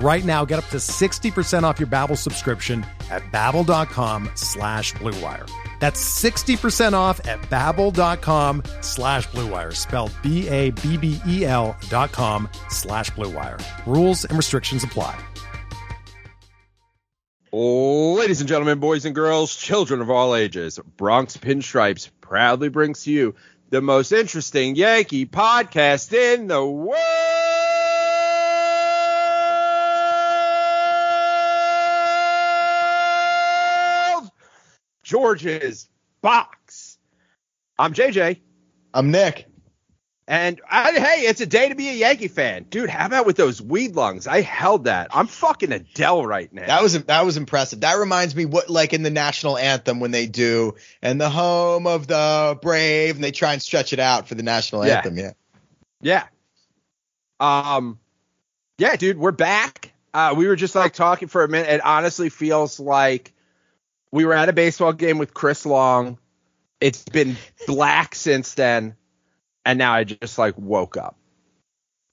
Right now, get up to 60% off your Babbel subscription at babbel.com slash bluewire. That's 60% off at babbel.com slash bluewire, spelled B-A-B-B-E-L dot com slash bluewire. Rules and restrictions apply. Ladies and gentlemen, boys and girls, children of all ages, Bronx Pinstripes proudly brings to you the most interesting Yankee podcast in the world. George's Box. I'm JJ. I'm Nick. And I, hey, it's a day to be a Yankee fan, dude. How about with those weed lungs? I held that. I'm fucking Adele right now. That was that was impressive. That reminds me what like in the national anthem when they do and the home of the brave and they try and stretch it out for the national Yeah. anthem. Yeah. Yeah. Um, yeah, dude, we're back. Uh, we were just like talking for a minute. It honestly feels like we were at a baseball game with Chris Long. It's been black since then, and now I just like woke up.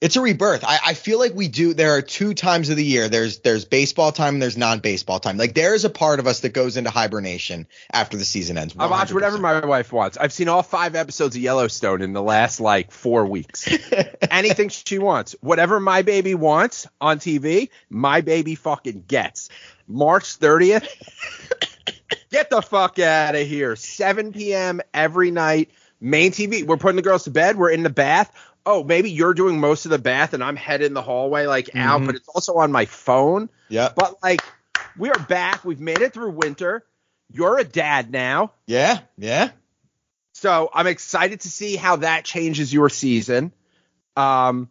It's a rebirth. I, I feel like we do. There are two times of the year. There's there's baseball time and there's non-baseball time. Like there is a part of us that goes into hibernation after the season ends. I watch whatever my wife wants. I've seen all five episodes of Yellowstone in the last like four weeks. Anything she wants, whatever my baby wants on TV, my baby fucking gets. March 30th. Get the fuck out of here. 7 p.m. every night. Main TV. We're putting the girls to bed. We're in the bath. Oh, maybe you're doing most of the bath and I'm head in the hallway like out, Mhm. but it's also on my phone. Yeah. But like, we are back. We've made it through winter. You're a dad now. Yeah. Yeah. So I'm excited to see how that changes your season. Um,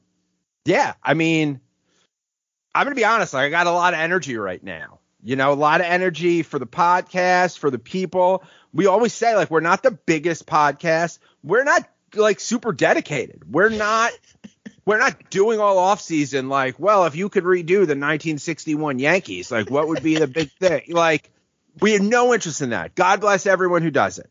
yeah, I mean, I'm gonna be honest. Like, I got a lot of energy right now. You know, a lot of energy for the podcast, for the people. We always say like we're not the biggest podcast. We're not like super dedicated. We're not. We're not doing all off season like, well, if you could redo the 1961 Yankees, like what would be the big thing? Like, we have no interest in that. God bless everyone who does it.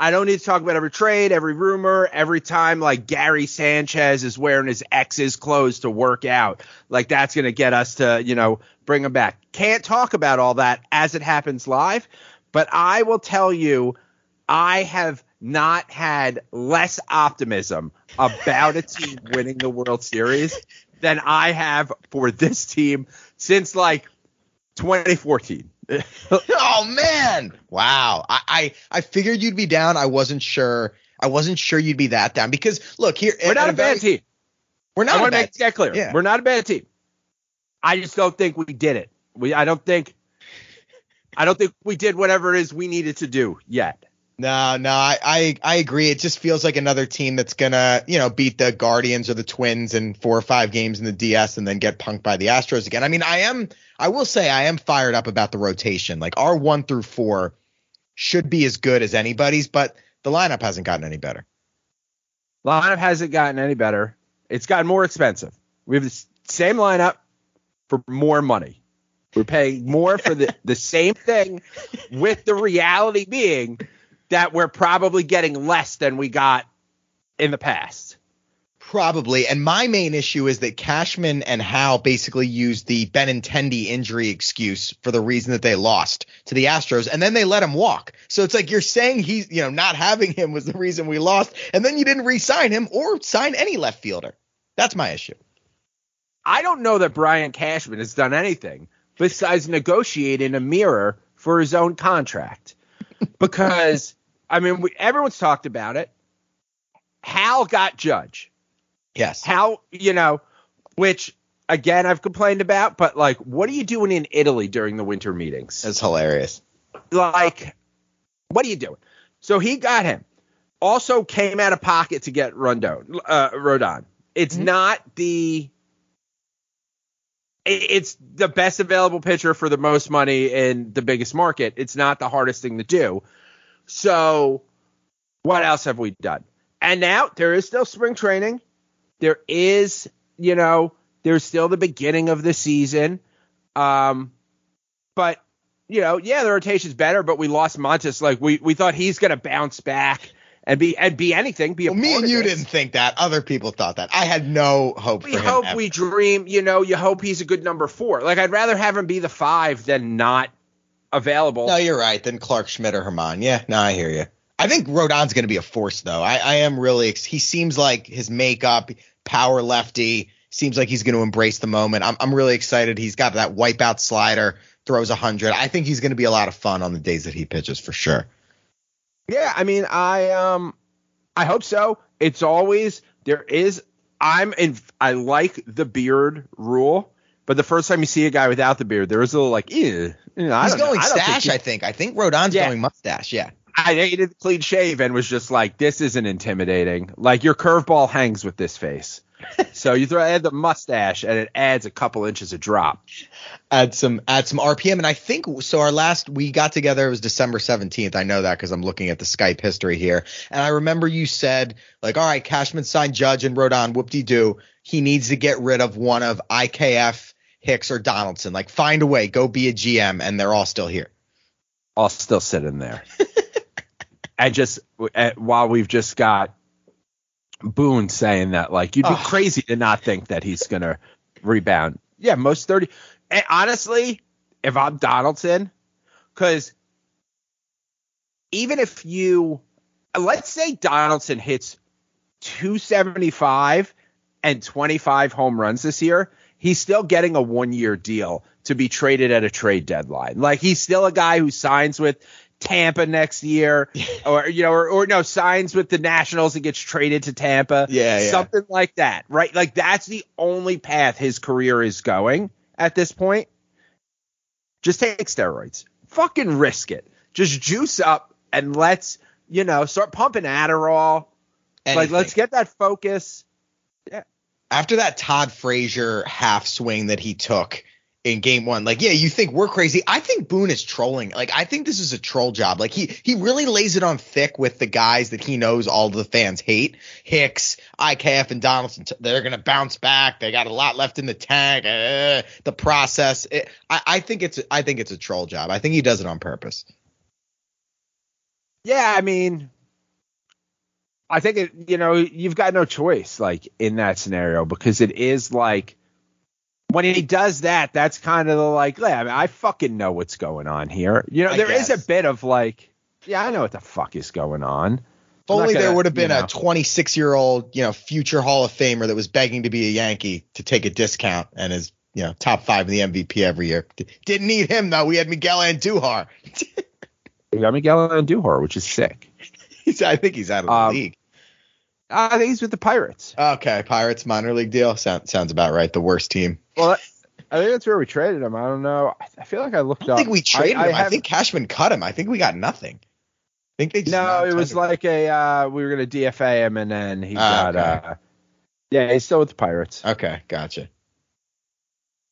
I don't need to talk about every trade, every rumor, every time like Gary Sanchez is wearing his ex's clothes to work out. Like that's going to get us to, you know, bring him back. Can't talk about all that as it happens live, but I will tell you, I have not had less optimism about a team winning the World Series than I have for this team since like 2014. oh man! Wow. I, I I figured you'd be down. I wasn't sure. I wasn't sure you'd be that down because look here. We're not a bad team. We're not a want to bad make that clear. Yeah. We're not a bad team. I just don't think we did it. We I don't think I don't think we did whatever it is we needed to do yet. No, no, I, I I agree. It just feels like another team that's gonna, you know, beat the Guardians or the Twins in four or five games in the DS and then get punked by the Astros again. I mean, I am I will say I am fired up about the rotation. Like our one through four should be as good as anybody's, but the lineup hasn't gotten any better. Lineup hasn't gotten any better. It's gotten more expensive. We have the same lineup for more money. We're paying more for the, the same thing, with the reality being that we're probably getting less than we got in the past. Probably. And my main issue is that Cashman and Hal basically used the Benintendi injury excuse for the reason that they lost to the Astros, and then they let him walk. So it's like you're saying he's, you know, not having him was the reason we lost, and then you didn't re-sign him or sign any left fielder. That's my issue. I don't know that Brian Cashman has done anything besides negotiate in a mirror for his own contract. Because I mean, we, everyone's talked about it. Hal got Judge. Yes. Hal you know, which again I've complained about, but like, what are you doing in Italy during the winter meetings? That's hilarious. Like, what are you doing? So he got him. Also came out of pocket to get Rondon. Uh, Rodon. It's Mhm. not the. It- It's the best available pitcher for the most money in the biggest market. It's not the hardest thing to do. So, what else have we done? And now there is still spring training. There is, you know, there's still the beginning of the season. Um, but you know, yeah, the rotation's better, but we lost Montas. Like we we thought he's gonna bounce back and be and be anything. Be a Well, me and you this. didn't think that. Other people thought that. I had no hope We for him. hope ever. we dream. You know, you hope he's a good number four. Like I'd rather have him be the five than not available. No, you're right. Then Clarke Schmidt or Germán. Yeah, no, I hear you. I think Rodon's going to be a force, though. I, I am really. ex- He seems like his makeup, power lefty. Seems like he's going to embrace the moment. I'm, I'm really excited. He's got that wipeout slider, throws a hundred. I think he's going to be a lot of fun on the days that he pitches for sure. Yeah, I mean, I um, I hope so. It's always there is. I'm in. I like the beard rule, but the first time you see a guy without the beard, there is a little like, ew. You know, I He's don't know. going I think stash. I think. I think Rodon's Yeah. going mustache. Yeah. I hated the clean shave and was just like, this isn't intimidating. Like your curveball hangs with this face. so you throw add the mustache and it adds a couple inches of drop. add some add some RPM. And I think so. Our last we got together it was December seventeenth. I know that because I'm looking at the Skype history here. And I remember you said like, all right, Cashman signed Judge and Rodon. Whoop de doo. He needs to get rid of one of IKF, Hicks, or Donaldson. Like find a way, go be a GM, and they're all still here. I'll still sitting there. and just uh, while we've just got Boone saying that, like, you'd be crazy to not think that he's going to rebound. Yeah, most 30. And honestly, if I'm Donaldson, because even if you, let's say Donaldson hits 275 and 25 home runs this year, he's still getting a one year deal to be traded at a trade deadline. Like he's still a guy who signs with Tampa next year or you know or, or no signs with the Nationals and gets traded to Tampa. Yeah, yeah. Something like that, right? Like that's the only path his career is going at this point. Just take steroids. Fucking risk it. Just juice up and let's, you know, start pumping Adderall. Like let's get that focus. Yeah. after that Todd Frazier half swing that he took in game one, like, yeah, you think we're crazy. I think Boone is trolling. Like, I think this is a troll job. Like, he he really lays it on thick with the guys that he knows all the fans hate. Hicks, IKF, and Donaldson. They're gonna bounce back. They got a lot left in the tank. Uh, the process. It, I, I think it's I think it's a troll job. I think he does it on purpose. Yeah, I mean, I think it. You know, you've got no choice, like in that scenario, because it is like when he does that, that's kind of the like, yeah, I, mean, I fucking know what's going on here. You know, I there is guess. a bit of like, yeah, I know what the fuck is going on. If only there gonna, would have been you know. a 26 year old, you know, future Hall of Famer that was begging to be a Yankee to take a discount and is, you know, top five in the MVP every year. D- Didn't need him though. We had Miguel Andujar. We got Miguel Andujar, which is sick. He's, I think he's out of the Um, league. I think he's with the Pirates. Okay, Pirates minor league deal. Sound, sounds about right. The worst team. Well, that, I think that's where we traded him. I don't know. I, I feel like I looked I don't up. think we traded him. I have- think Cashman cut him. I think we got nothing. I think they No, it was tendered. like a uh, we were gonna DFA him and then he Ah, got okay. uh yeah he's still with the Pirates. okay, gotcha.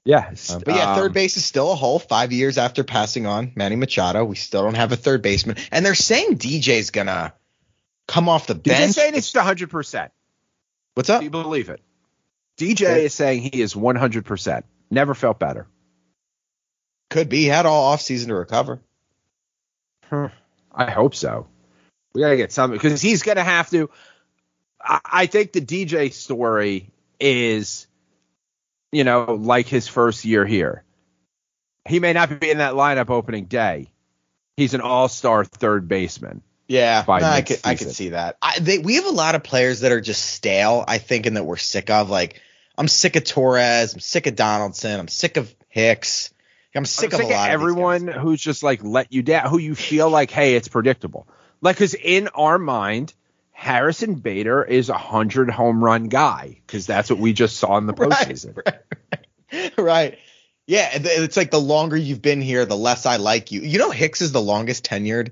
Yeah, Uh, but yeah, um, third base is still a hole. Five years after passing on Manny Machado, we still don't have a third baseman, and they're saying DJ's gonna come off the bench. saying it's 100. percent What's up? Do you believe it? DJ Yeah. is saying he is 100. percent Never felt better. Could be. He had all offseason to recover. I hope so. We gotta get something because he's gonna have to. I, I think the DJ story is, you know, like his first year here. He may not be in that lineup opening day. He's an all-star third baseman. Yeah, By no, I next could I could see that. I, they, we have a lot of players that are just stale. I think, and that we're sick of. Like I'm sick of Torres. I'm sick of Donaldson. I'm sick of Hicks. I'm sick I'm of a lot everyone of these who's just like let you down, who you feel like, hey, it's predictable. Like, because in our mind, Harrison Bader is a hundred home run guy because that's what we just saw in the postseason. Right, right, right. Yeah, it's like the longer you've been here, the less I like you. You know, Hicks is the longest tenured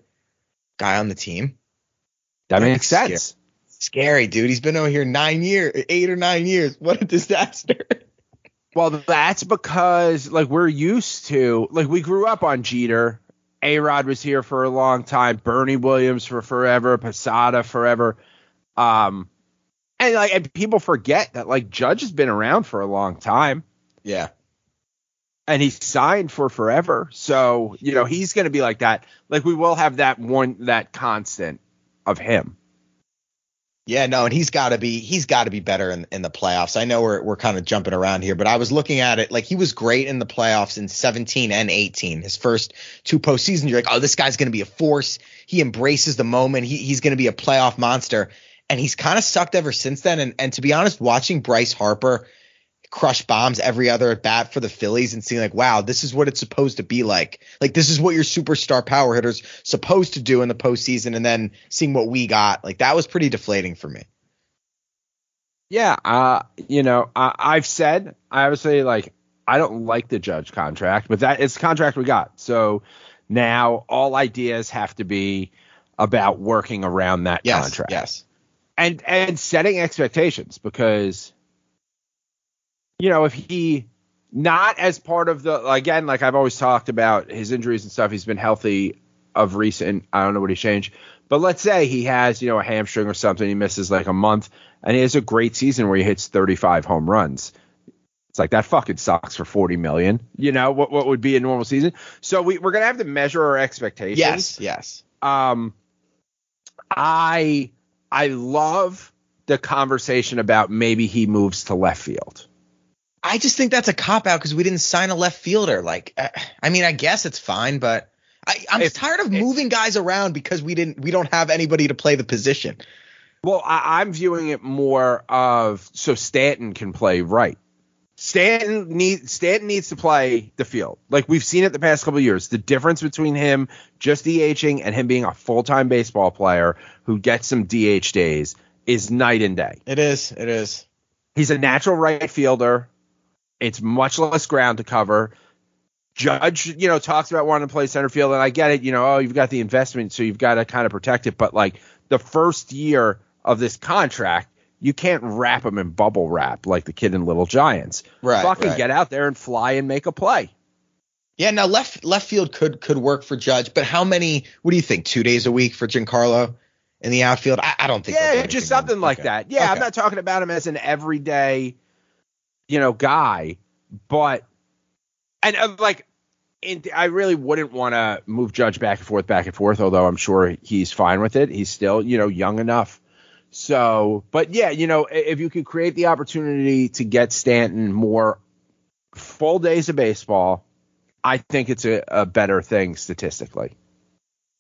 guy on the team. That makes sense. Scary. Scary, dude. He's been over here nine years, eight or nine years. What a disaster. Well, that's because like we're used to like we grew up on Jeter. A Rod was here for a long time. Bernie Williams for forever. Posada forever. Um, and like and people forget that like Judge has been around for a long time. Yeah. And he's signed for forever. So, you know, he's going to be like that. Like we will have that one, that constant of him. Yeah, no, and he's got to be he's got to be better in, in the playoffs. I know we're we're kind of jumping around here, but I was looking at it like he was great in the playoffs in 17 and 18. His first two postseasons, you're like, oh, this guy's going to be a force. He embraces the moment. He, he's going to be a playoff monster, and he's kind of sucked ever since then. And and to be honest, watching Bryce Harper crush bombs every other at bat for the Phillies and seeing like, wow, this is what it's supposed to be like. Like this is what your superstar power hitters supposed to do in the postseason, and then seeing what we got, like that was pretty deflating for me. Yeah, uh, you know, I, I've said I obviously like I don't like the Judge contract, but that it's the contract we got. So now all ideas have to be about working around that yes, contract. Yes. And and setting expectations because you know, if he not as part of the again, like I've always talked about his injuries and stuff, he's been healthy of recent. I don't know what he changed, but let's say he has, you know, a hamstring or something, he misses like a month, and he has a great season where he hits 35 home runs. It's like that fucking sucks for 40 million. You know what? What would be a normal season? So we, we're gonna have to measure our expectations. Yes, yes. Um, I I love the conversation about maybe he moves to left field. I just think that's a cop out because we didn't sign a left fielder. Like, uh, I mean, I guess it's fine, but I, am tired of moving guys around because we didn't, we don't have anybody to play the position. Well, I, I'm viewing it more of so Stanton can play right. Stanton needs Stanton needs to play the field. Like we've seen it the past couple years. The difference between him just DHing and him being a full time baseball player who gets some DH days is night and day. It is. It is. He's a natural right fielder. It's much less ground to cover. Judge, you know, talks about wanting to play center field, and I get it. You know, oh, you've got the investment, so you've got to kind of protect it. But like the first year of this contract, you can't wrap him in bubble wrap like the kid in Little Giants. Right. Fucking right. get out there and fly and make a play. Yeah, now left left field could could work for Judge, but how many? What do you think? Two days a week for Giancarlo in the outfield? I, I don't think. Yeah, just something like okay. that. Yeah, okay. I'm not talking about him as an everyday, you know, guy, but and uh, like. I really wouldn't want to move Judge back and forth, back and forth. Although I'm sure he's fine with it. He's still, you know, young enough. So, but yeah, you know, if you could create the opportunity to get Stanton more full days of baseball, I think it's a, a better thing statistically.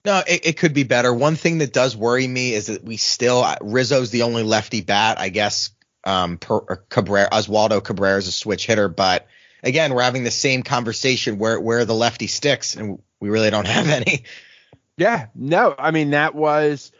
No, it, it, could be better. One thing that does worry me is that we still Rizzo's the only lefty bat. I guess um, per, Cabrera, Oswaldo Cabrera is a switch hitter, but again, we're having the same conversation where where the lefty sticks, and we really don't have any. Yeah, no, I mean that was,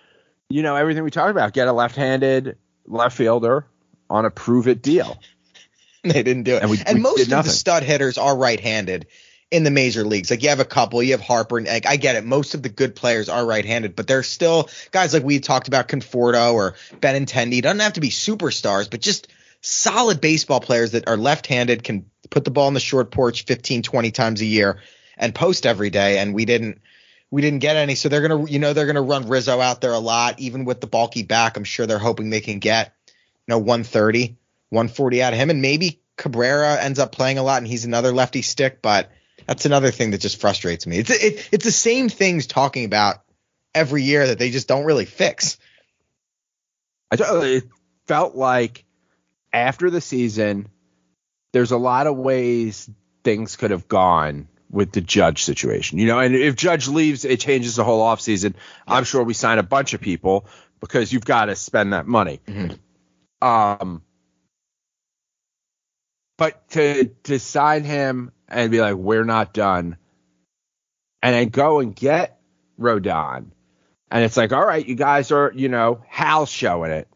you know, everything we talked about. Get a left-handed left fielder on a prove it deal. they didn't do it, and, we, and we most of the stud hitters are right-handed in the major leagues. Like you have a couple, you have Harper, and like, I get it. Most of the good players are right-handed, but there's still guys like we talked about Conforto or Benintendi. Doesn't have to be superstars, but just solid baseball players that are left-handed can put the ball in the short porch 15, 20 times a year and post every day. And we didn't, we didn't get any. So they're gonna, you know, they're gonna run Rizzo out there a lot, even with the bulky back. I'm sure they're hoping they can get, you know, 130, 140 out of him, and maybe Cabrera ends up playing a lot, and he's another lefty stick, but that's another thing that just frustrates me. It's it, it's the same things talking about every year that they just don't really fix. I it felt like after the season, there's a lot of ways things could have gone with the judge situation. You know, and if judge leaves, it changes the whole offseason. I'm sure we sign a bunch of people because you've got to spend that money. Mm-hmm. Um, but to to sign him and be like, we're not done, and then go and get Rodon, And it's like, all right, you guys are, you know, Hal's showing it.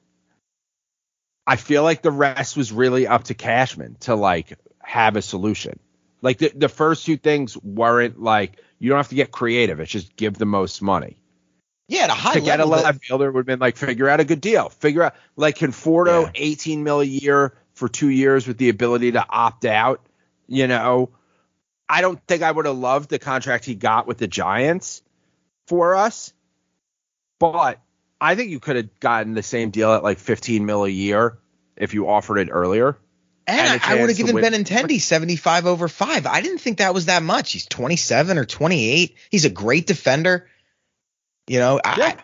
I feel like the rest was really up to Cashman to like have a solution. Like the, the first two things weren't like you don't have to get creative. It's just give the most money. Yeah, at a high to get a left fielder would have been like figure out a good deal. Figure out like Conforto, Yeah. 18 mil a year for two years with the ability to opt out. You know, I don't think I would have loved the contract he got with the Giants for us, but I think you could have gotten the same deal at like 15 mil a year if you offered it earlier. And, I, I would have given win. Benintendi 75 over 5. I didn't think that was that much. He's 27 or 28. He's a great defender. You know, I, Yeah.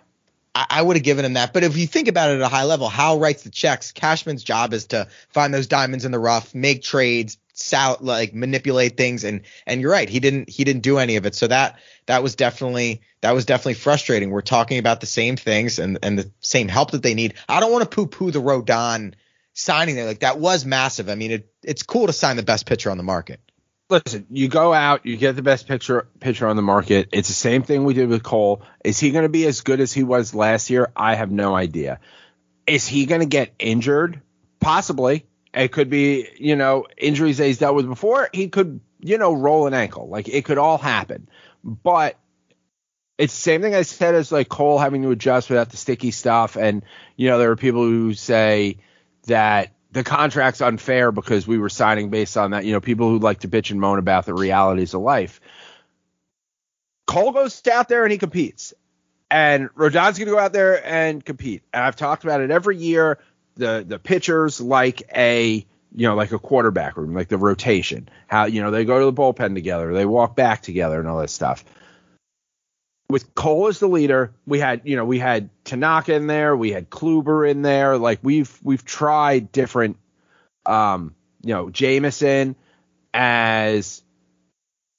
I, I would have given him that. But if you think about it at a high level, Hal writes the checks. Cashman's job is to find those diamonds in the rough, make trades, sou- like manipulate things. And and you're right, he didn't he didn't do any of it. So that that was definitely that was definitely frustrating. We're talking about the same things and and the same help that they need. I don't want to poo poo the Rodon signing there. Like that was massive. I mean, it it's cool to sign the best pitcher on the market. listen, you go out, you get the best pitcher pitcher on the market. It's the same thing we did with Cole. Is he going to be as good as he was last year? I have no idea. Is he going to get injured? Possibly. It could be, you know, injuries that he's dealt with before. He could, you know, roll an ankle. Like it could all happen. But it's the same thing I said as like Cole having to adjust without the sticky stuff. And, you know, there are people who say that the contract's unfair because we were signing based on that. You know, people who like to bitch and moan about the realities of life. Cole goes out there and he competes. And Rodon's going to go out there and compete. And I've talked about it every year. The the pitchers like a you know like a quarterback room, like the rotation. How you know they go to the bullpen together, they walk back together, and all that stuff. With Cole as the leader, we had you know we had Tanaka in there, we had Kluber in there. Like we've we've tried different, um, you know, Jameson as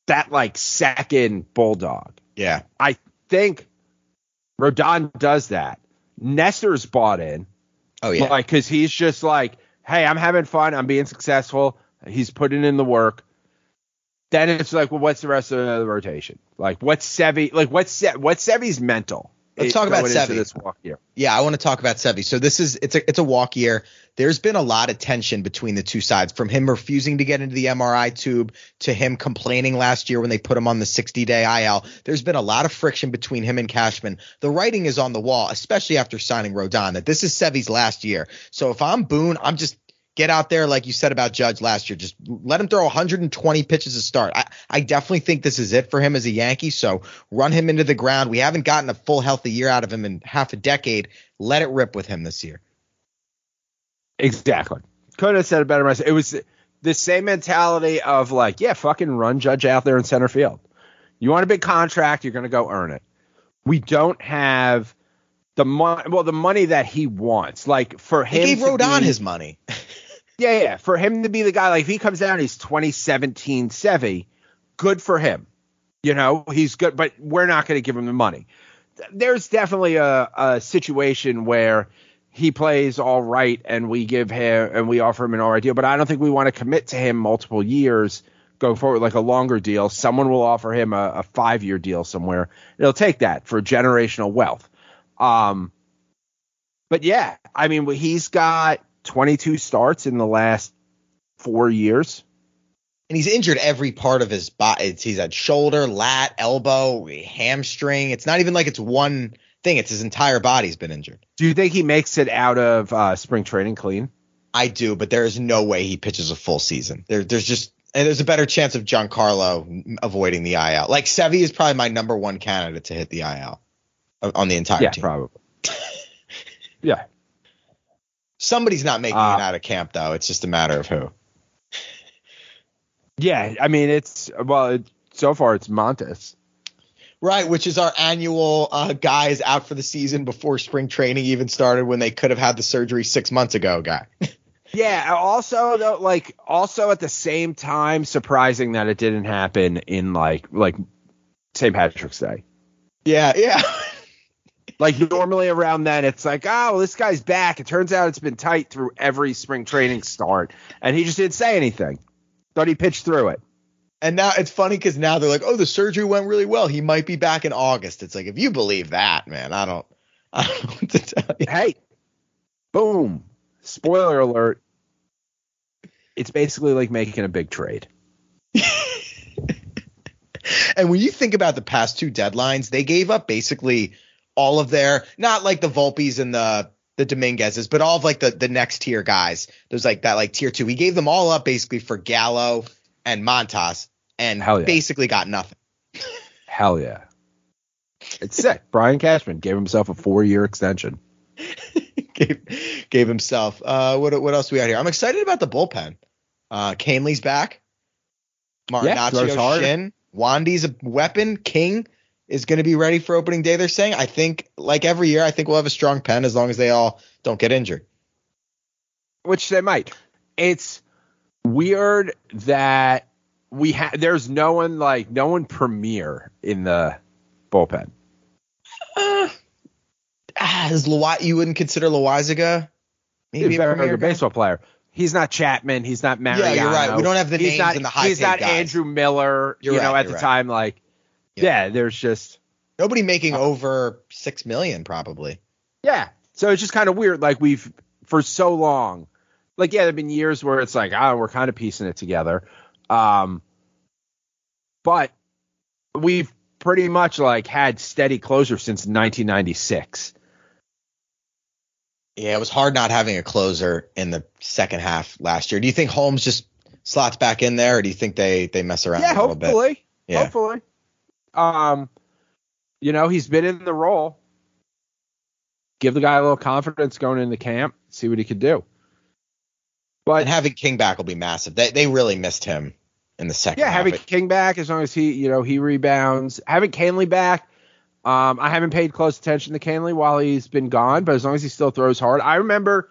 that like second bulldog. Yeah. I think Rodon does that. Nestor's bought in, Oh yeah. like, because he's just like, hey, I'm having fun, I'm being successful. He's putting in the work. Then it's like, well, what's the rest of the rotation? Like, what's Sevy? Like, what's Se- what's Sevy's mental? Let's talk about Sevy. this walk here. Yeah, I want to talk about Sevy. So this is it's a it's a walk year. There's been a lot of tension between the two sides, from him refusing to get into the MRI tube to him complaining last year when they put him on the 60 day IL. There's been a lot of friction between him and Cashman. The writing is on the wall, especially after signing Rodon, that this is Sevy's last year. So if I'm Boone, I'm just get out there like you said about Judge last year. Just let him throw 120 pitches to start. I, I definitely think this is it for him as a Yankee. So run him into the ground. We haven't gotten a full healthy year out of him in half a decade. Let it rip with him this year. Exactly. Couldn't have said it better myself. It was the same mentality of like, yeah, fucking run Judge out there in center field. You want a big contract, you're going to go earn it. We don't have the money. Well, the money that he wants, like for him, He gave Rodon be- his money. Yeah, yeah. For him to be the guy, like if he comes down, he's 2017 Sevy, good for him. You know, he's good, but we're not going to give him the money. There's definitely a, a situation where he plays all right and we give him and we offer him an all right deal, but I don't think we want to commit to him multiple years going forward, like a longer deal. Someone will offer him a, a five year deal somewhere. It'll take that for generational wealth. Um, but yeah, I mean, he's got 22 starts in the last four years. and he's injured every part of his body. It's, he's had shoulder, lat, elbow, hamstring. It's not even like it's one thing. It's his entire body's been injured. Do you think he makes it out of uh, spring training clean? I do, but there is no way he pitches a full season. There, there's just and there's a better chance of Giancarlo avoiding the IL. Like Sevy is probably my number one candidate to hit the IL on the entire yeah, team. probably. yeah. Somebody's not making Uh, it out of camp though. It's just a matter of who. Yeah. I mean, it's, well, it, so far it's Montas. Right, which is our annual uh, guys out for the season before spring training even started when they could have had the surgery six months ago guy. Yeah. Also, though, like, also at the same time, surprising that it didn't happen in like, like St. Patrick's Day. yeah, yeah. Like normally around then, it's like, oh, well, this guy's back. It turns out it's been tight through every spring training start, and he just didn't say anything. Thought he pitched through it. And now it's funny because now they're like, oh, the surgery went really well. He might be back in August. It's like if you believe that, man, I don't, I don't know what to tell you. Hey, boom. Spoiler alert. It's basically like making a big trade. and when you think about the past two deadlines, they gave up basically all of their, not like the Volpes and the the Dominguezes, but all of like the the next tier guys. There's like that like tier two. We gave them all up basically for Gallo and Montas, and yeah. basically got nothing. Hell yeah. It's sick. Brian Cashman gave himself a four year extension. gave gave himself. Uh, what what else we got here? I'm excited about the bullpen. Uh, Kahnle's back. Yeah, Marinaccio hard. Shin. Wandy's a weapon. King is going to be ready for opening day. They're saying. I think like every year, I think we'll have a strong pen as long as they all don't get injured. which they might. It's weird that we have. There's no one like no one premier in the bullpen. Uh, is Lowi- you wouldn't consider He's maybe a very premier baseball player. He's not Chapman. He's not Mariano. Yeah, you're right. We don't have the he's names not, and the high He's not guys. Andrew Miller. You're you know, right, at the right. time, like Yeah. yeah, there's just Nobody making Uh, over six million probably. yeah. So it's just kind of weird. Like we've for so long, like yeah, there've been years where it's like ah, we're kind of piecing it together. Um, but we've pretty much like had steady closure since 1996. Yeah, it was hard not having a closer in the second half last year. Do you think Holmes just slots back in there, or do you think they they mess around Yeah, a little bit? hopefully. Yeah. Hopefully. Um, you know, he's been in the role. Give the guy a little confidence going into camp, see what he could do. But And having King back will be massive. They they really missed him in the second yeah, half. having King back as long as he, you know, he rebounds. Having Kahnle back, um, I haven't paid close attention to Kahnle while he's been gone, but as long as he still throws hard, I remember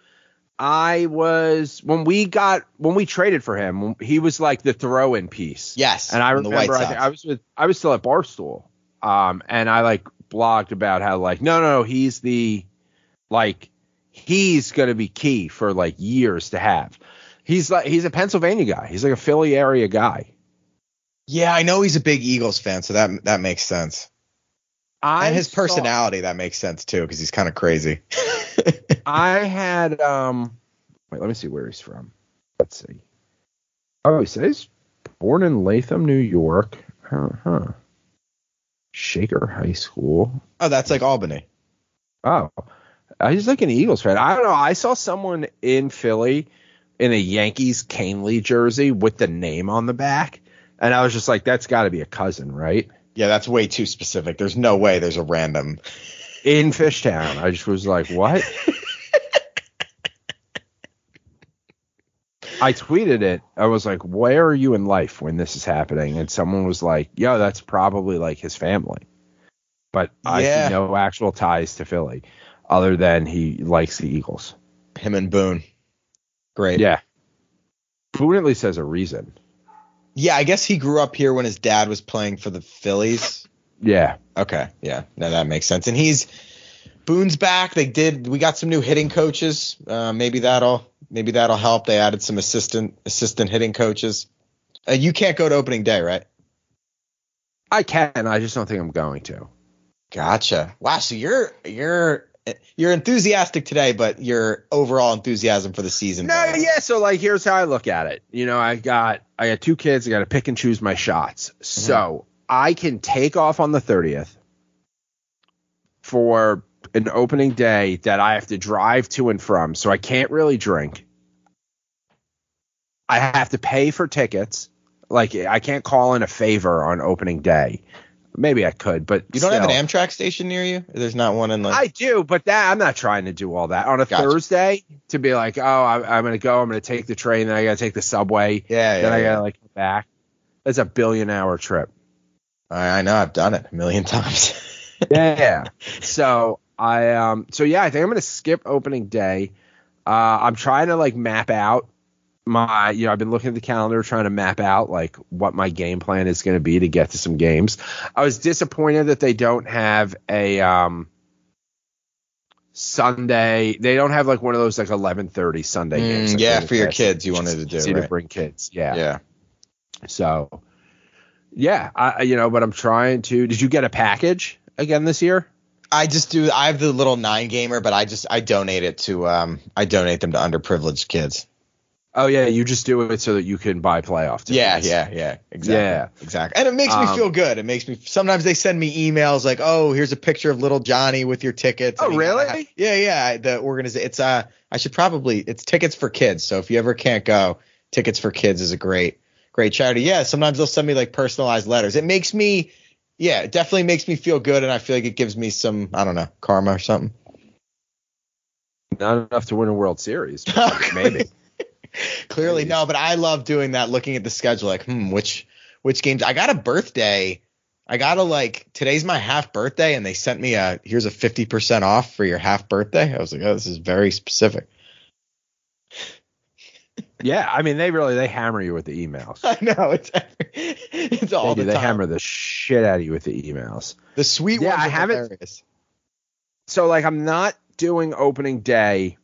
I was when we got when we traded for him, he was like the throw-in piece. yes, And I on the White remember I, I was with I was still at Barstool, um, and I like blogged about how like no no no he's the like he's gonna be key for like years to have. He's like he's a Pennsylvania guy. He's like a Philly area guy. yeah, I know he's a big Eagles fan, so that that makes sense. I and his saw- personality that makes sense too, because he's kind of crazy. I had um wait, let me see where he's from. Let's see. Oh, he says born in Latham, New York. Huh. huh. Shaker High School. oh, that's like Albany. Oh, uh, he's like an Eagles fan. I don't know. I saw someone in Philly in a Yankees Kahnle jersey with the name on the back, and I was just like, that's got to be a cousin, right? Yeah, that's way too specific. There's no way there's a random. In Fishtown. I just was like, what? I tweeted it. I was like, where are you in life when this is happening? And someone was like, yo, that's probably like his family. But I Yeah. see no actual ties to Philly other than he likes the Eagles. Him and Boone. Great. Yeah. Boone at least has a reason. Yeah, I guess he grew up here when his dad was playing for the Phillies. Yeah. Okay, yeah, no, that makes sense. And he's Boone's back. They did. We got some new hitting coaches. Uh, maybe that'll maybe that'll help. They added some assistant assistant hitting coaches. Uh, you can't go to opening day, right? I can. I just don't think I'm going to. Gotcha. Wow. So you're you're you're enthusiastic today, but your overall enthusiasm for the season. No, yeah. So like, here's how I look at it. You know, I got I got two kids. I got to pick and choose my shots. So I can take off on the 30th for an opening day that I have to drive to and from. So I can't really drink. I have to pay for tickets. Like I can't call in a favor on opening day. Maybe I could, but You don't have an Amtrak station near you? There's not one in like. I do, but that I'm not trying to do all that on a Gotcha. Thursday to be like, oh, I'm, I'm gonna go, I'm gonna take the train, then I gotta take the subway, yeah, then I yeah. gotta like back. That's a billion hour trip. I, I know. I've done it a million times. Yeah. so I um so yeah, I think I'm gonna skip opening day. Uh, I'm trying to like map out my you know I've been looking at the calendar trying to map out like what my game plan is going to be to get to some games. I was disappointed that they don't have a um Sunday. They don't have like one of those like 11:30 Sunday Mm, games. like yeah, for your kids, you wanted to do, easy to bring kids. Yeah. yeah. So yeah, I you know, but I'm trying to. Did you get a package again this year? I just do. I have the little nine gamer, but I just I donate it to um I donate them to underprivileged kids. Oh yeah, you just do it so that you can buy playoff tickets. Yeah, yeah, yeah, exactly. Yeah. exactly. And it makes me Um, feel good. It makes me. Sometimes they send me emails like, "Oh, here's a picture of little Johnny with your tickets." Oh, really? yeah, yeah. The organization. It's uh, I should probably. It's tickets for kids. So if you ever can't go, tickets for kids is a great, great charity. Yeah. Sometimes they'll send me like personalized letters. It makes me. Yeah, it definitely makes me feel good, and I feel like it gives me some, I don't know, karma or something. Not enough to win a World Series, maybe. Clearly Maybe. no, but I love doing that. Looking at the schedule, like, hmm, which which games? I got a birthday. I got a like today's my half birthday, and they sent me a here's a fifty percent off for your half birthday. I was like, oh, this is very specific. Yeah, I mean they really they hammer you with the emails. I know it's it's all they, do, the they time. hammer the shit out of you with the emails. the sweet Yeah, ones I are haven't- hilarious. So like I'm not doing opening day.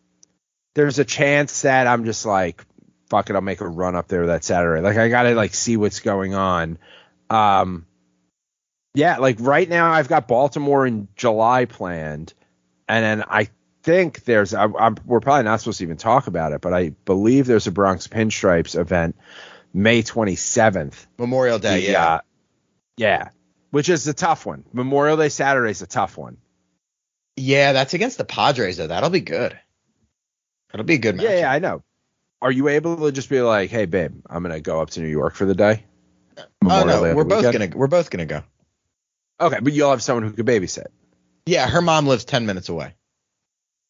There's a chance that I'm just like, fuck it, I'll make a run up there that Saturday. Like I gotta like see what's going on. Um yeah, like right now I've got Baltimore in July planned, and then I think there's I, I'm, we're probably not supposed to even talk about it, but I believe there's a Bronx Pinstripes event May 27th. Memorial Day, The, yeah. uh, yeah, which is a tough one. Memorial Day Saturday is a tough one. yeah, that's against the Padres though. That'll be good. That'll be a good match. Yeah, yeah, I know. Are you able to just be like, "Hey, babe, I'm gonna go up to New York for the day"? Oh Memorial Day no, on we're both weekend? gonna we're both gonna go. Okay, but you'll have someone who could babysit. Yeah, her mom lives ten minutes away.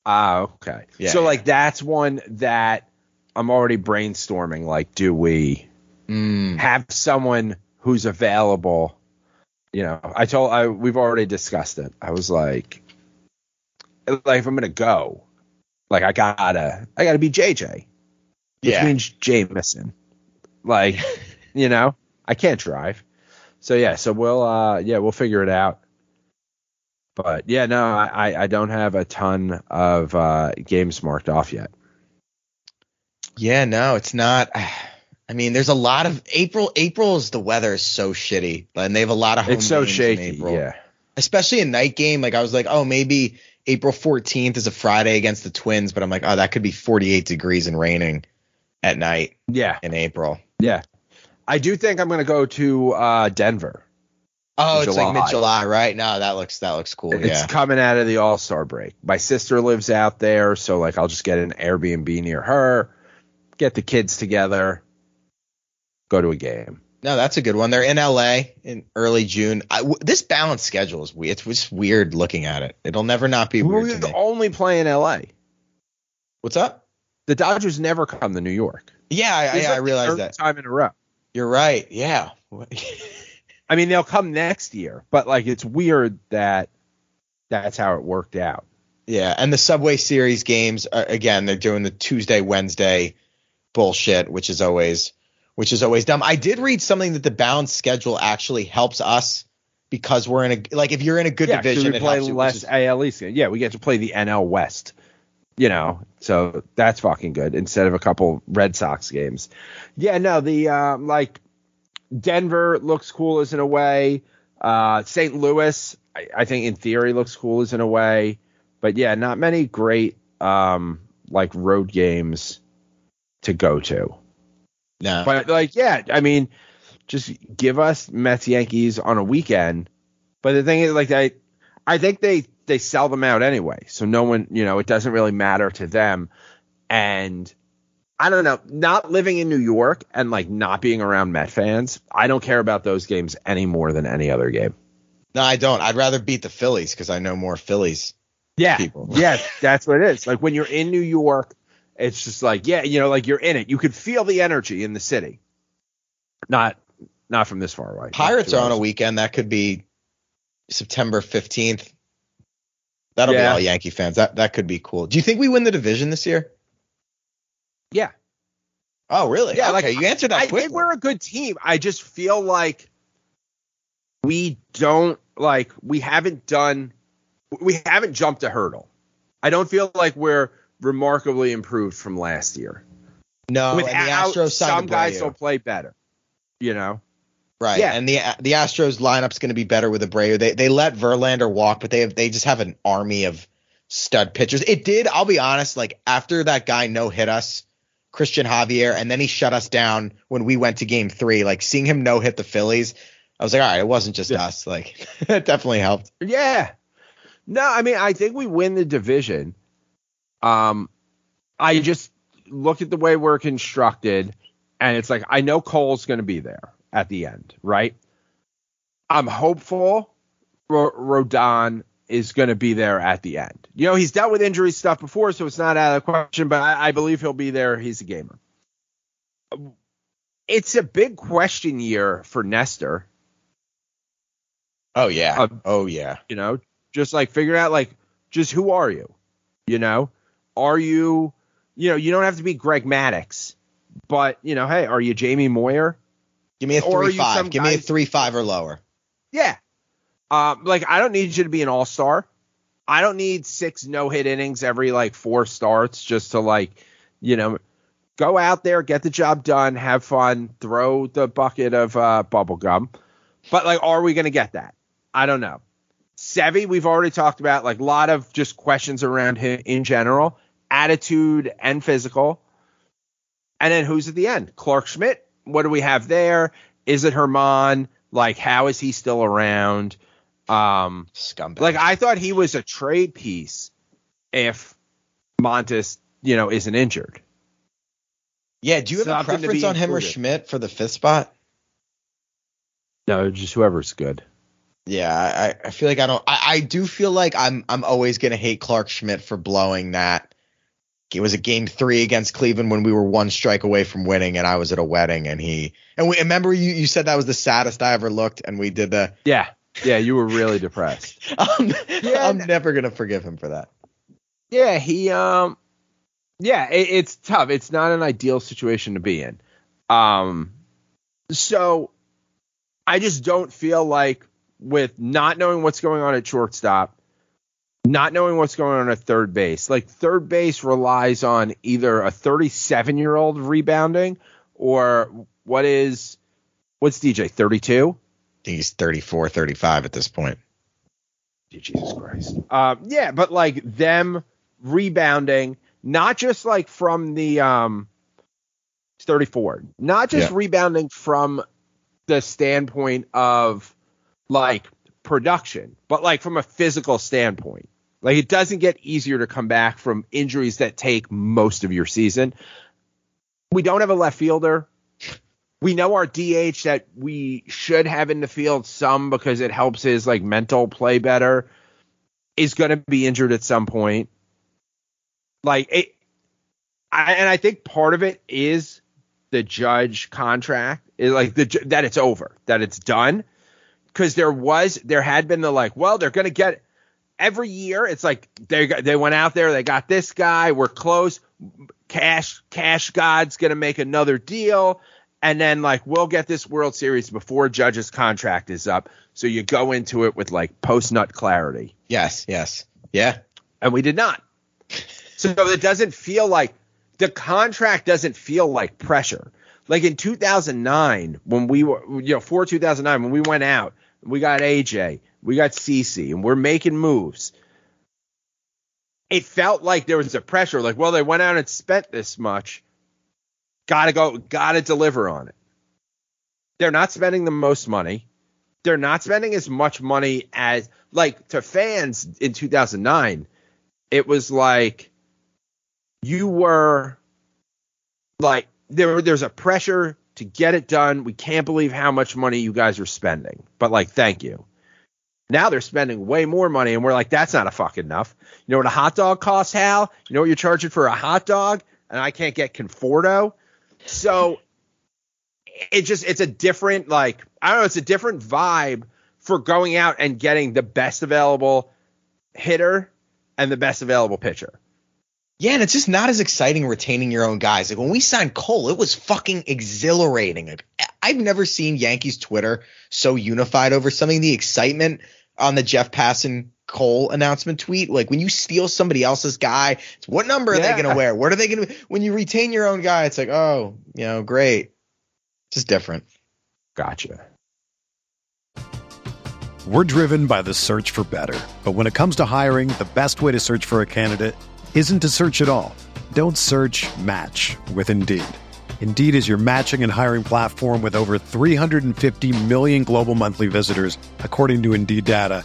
Ah, okay. Yeah, so yeah. like that's one that I'm already brainstorming. Like, do we Mm. have someone who's available? You know, I told I we've already discussed it. I was like, like if I'm gonna go, like I gotta I gotta be JJ. which Yeah. means Jameson. Like, you know, I can't drive. So yeah, so we'll uh yeah, we'll figure it out. But yeah, no, I, I- don't have a ton of uh games marked off yet. Yeah, no, it's not. I mean, there's a lot of April. April's the weather is so shitty, and they have a lot of home It's so games in shaky. April. Yeah. especially a night game. Like I was like, oh, maybe April 14th is a Friday against the Twins, but I'm like, oh, that could be 48 degrees and raining at night Yeah. in April. Yeah. I do think I'm gonna go to uh Denver. Oh, it's like mid July, right? No, that looks that looks cool. It's yeah. coming out of the All Star break. My sister lives out there, so like I'll just get an Airbnb near her, get the kids together, go to a game. No, that's a good one. They're in LA in early June. I w this balanced schedule is weird. It's just weird looking at it. It'll never not be weird We to me. only play in LA. What's up? The Dodgers never come to New York. Yeah, I, I, I like the realize that. time in a row. You're right. Yeah. I mean, they'll come next year, but like it's weird that that's how it worked out. Yeah, and the Subway Series games are, again, they're doing the Tuesday Wednesday bullshit, which is always which is always dumb. I did read something that the balanced schedule actually helps us because we're in a like if you're in a good yeah, division, we it play helps you, less is- AL East. Yeah, we get to play the NL West. You know, so that's fucking good instead of a couple Red Sox games. Yeah, no, the um, like Denver looks cool as in a way. Uh, St. Louis, I, I think in theory looks cool as in a way, but yeah, not many great um like road games to go to. no. But like, yeah, I mean, just give us Mets Yankees on a weekend. But the thing is, like, I, I think they they sell them out anyway, so no one, you know, it doesn't really matter to them. And I don't know, not living in New York and like not being around Met fans, I don't care about those games any more than any other game. no, I don't. I'd rather beat the Phillies because I know more Phillies. Yeah, People. yeah, that's what it is. Like when you're in New York, it's just like, yeah, you know, like you're in it. You could feel the energy in the city. Not, not from this far away. Pirates are on a weekend. That could be September 15th. That'll be all Yankee fans. That that could be cool. Do you think we win the division this year? Yeah. Oh, really? Yeah, okay, like, you answered that quick. I quickly. think we're a good team. I just feel like we don't like we haven't done we haven't jumped a hurdle. I don't feel like we're remarkably improved from last year. no, Without some guys Abreu. will play better. You know? Right. Yeah. And the the Astros lineup's going to be better with Abreu. They they let Verlander walk, but they have they just have an army of stud pitchers. It did. I'll be honest. Like after that guy no hit us, Cristian Javier, and then he shut us down when we went to Game Three. Like seeing him no hit the Phillies, I was like, all right, it wasn't just Yeah. us. Like it definitely helped. Yeah. No, I mean, I think we win the division. Um, I just look at the way we're constructed, and it's like I know Cole's going to be there at the end, right? I'm hopeful Ro- Rodon is going to be there at the end. You know, he's dealt with injury stuff before, so it's not out of the question, but I, I believe he'll be there. He's a gamer. It's a big question year for Nestor. Oh yeah. Uh, oh yeah. you know just like figure out like just who are you you know are you you know you don't have to be greg maddux but you know hey are you jamie moyer Give me a three five. Give me a three five or lower. yeah um like i don't need you to be an all-star i don't need six no-hit innings every like four starts just to like you know go out there get the job done have fun throw the bucket of uh bubble gum but like are we gonna get that i don't know Sevy, we've already talked about like a lot of just questions around him in general, attitude and physical. And then who's at the end? Clarke Schmidt. What do we have there? Is it Germán? Like, how is he still around? Um, Scumbag. like I thought he was a trade piece if Montas, you know, isn't injured. yeah. Do you have a something to preference on him or. Schmidt for the fifth spot? No, just whoever's good. Yeah, I, I feel like I don't. I, I do feel like I'm I'm always gonna hate Clarke Schmidt for blowing that. It was a game three against Cleveland when we were one strike away from winning, and I was at a wedding, and he and we remember you you said that was the saddest I ever looked, and we did the. Yeah. Yeah, you were really depressed. I'm, Yeah, I'm never gonna forgive him for that. Yeah, he um yeah, it, it's tough. It's not an ideal situation to be in. Um so I just don't feel like with not knowing what's going on at shortstop, not knowing what's going on at third base. Like third base relies on either a 37-year-old rebounding or what is what's DJ 32? I think he's 34, 35 at this point. Jesus Christ. Um, yeah, but like them rebounding, not just like from the um, 34, not just Yeah. rebounding from the standpoint of like production, but like from a physical standpoint. Like it doesn't get easier to come back from injuries that take most of your season. We don't have a left fielder. We know our DH that we should have in the field some because it helps his like mental play better is going to be injured at some point. Like it, I, and I think part of it is the judge contract like the that it's over, that it's done. Because there was, there had been the like, well, they're going to get every year. It's like they they went out there, they got this guy, we're close. Cash, Cash God's going to make another deal, and then like we'll get this World Series before Judge's contract is up. So you go into it with like post nut clarity Yes, yes, yeah. and we did not. So it doesn't feel like the contract doesn't feel like pressure. Like in 2009, when we were, you know, for 2009, when we went out, we got AJ, we got CC, and we're making moves. It felt like there was a pressure, like, well, they went out and spent this much. Gotta go, gotta deliver on it. They're not spending the most money. They're not spending as much money as, like, to fans in 2009, it was like you were like there there's a pressure to get it done. We can't believe how much money you guys are spending. But like thank you. Now they're spending way more money and we're like that's not a fucking enough. You know what a hot dog costs, Hal? You know what you're charging for a hot dog? And I can't get Conforto. So it just it's a different like I don't know, it's a different vibe for going out and getting the best available hitter and the best available pitcher. Yeah, and it's just not as exciting retaining your own guys. Like when we signed Cole, it was fucking exhilarating. I've never seen Yankees Twitter so unified over something. The excitement on the Jeff Passan Cole announcement tweet, like when you steal somebody else's guy, it's what number are Yeah. they going to wear? What are they going to? When you retain your own guy, it's like, oh, you know, great, just different. Gotcha. We're driven by the search for better. But when it comes to hiring, the best way to search for a candidate isn't to search at all. Don't search match with Indeed. Indeed is your matching and hiring platform with over 350 million global monthly visitors, according to Indeed data,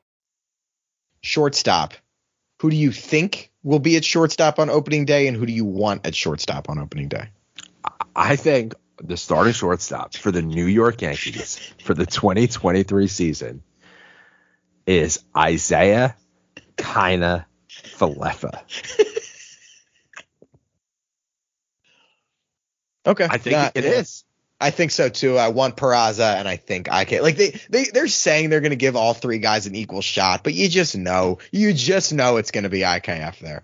Shortstop. Who do you think will be at shortstop on opening day, and who do you want at shortstop on opening day? I think the starting shortstop for the New York Yankees for the 2023 season is Isiah Kiner Falefa. Okay, I think Nah, it yeah. is. I think so too. I want Peraza, and I think I can. Like they they they're saying they're going to give all three guys an equal shot, but you just know, you just know it's going to be IKF there.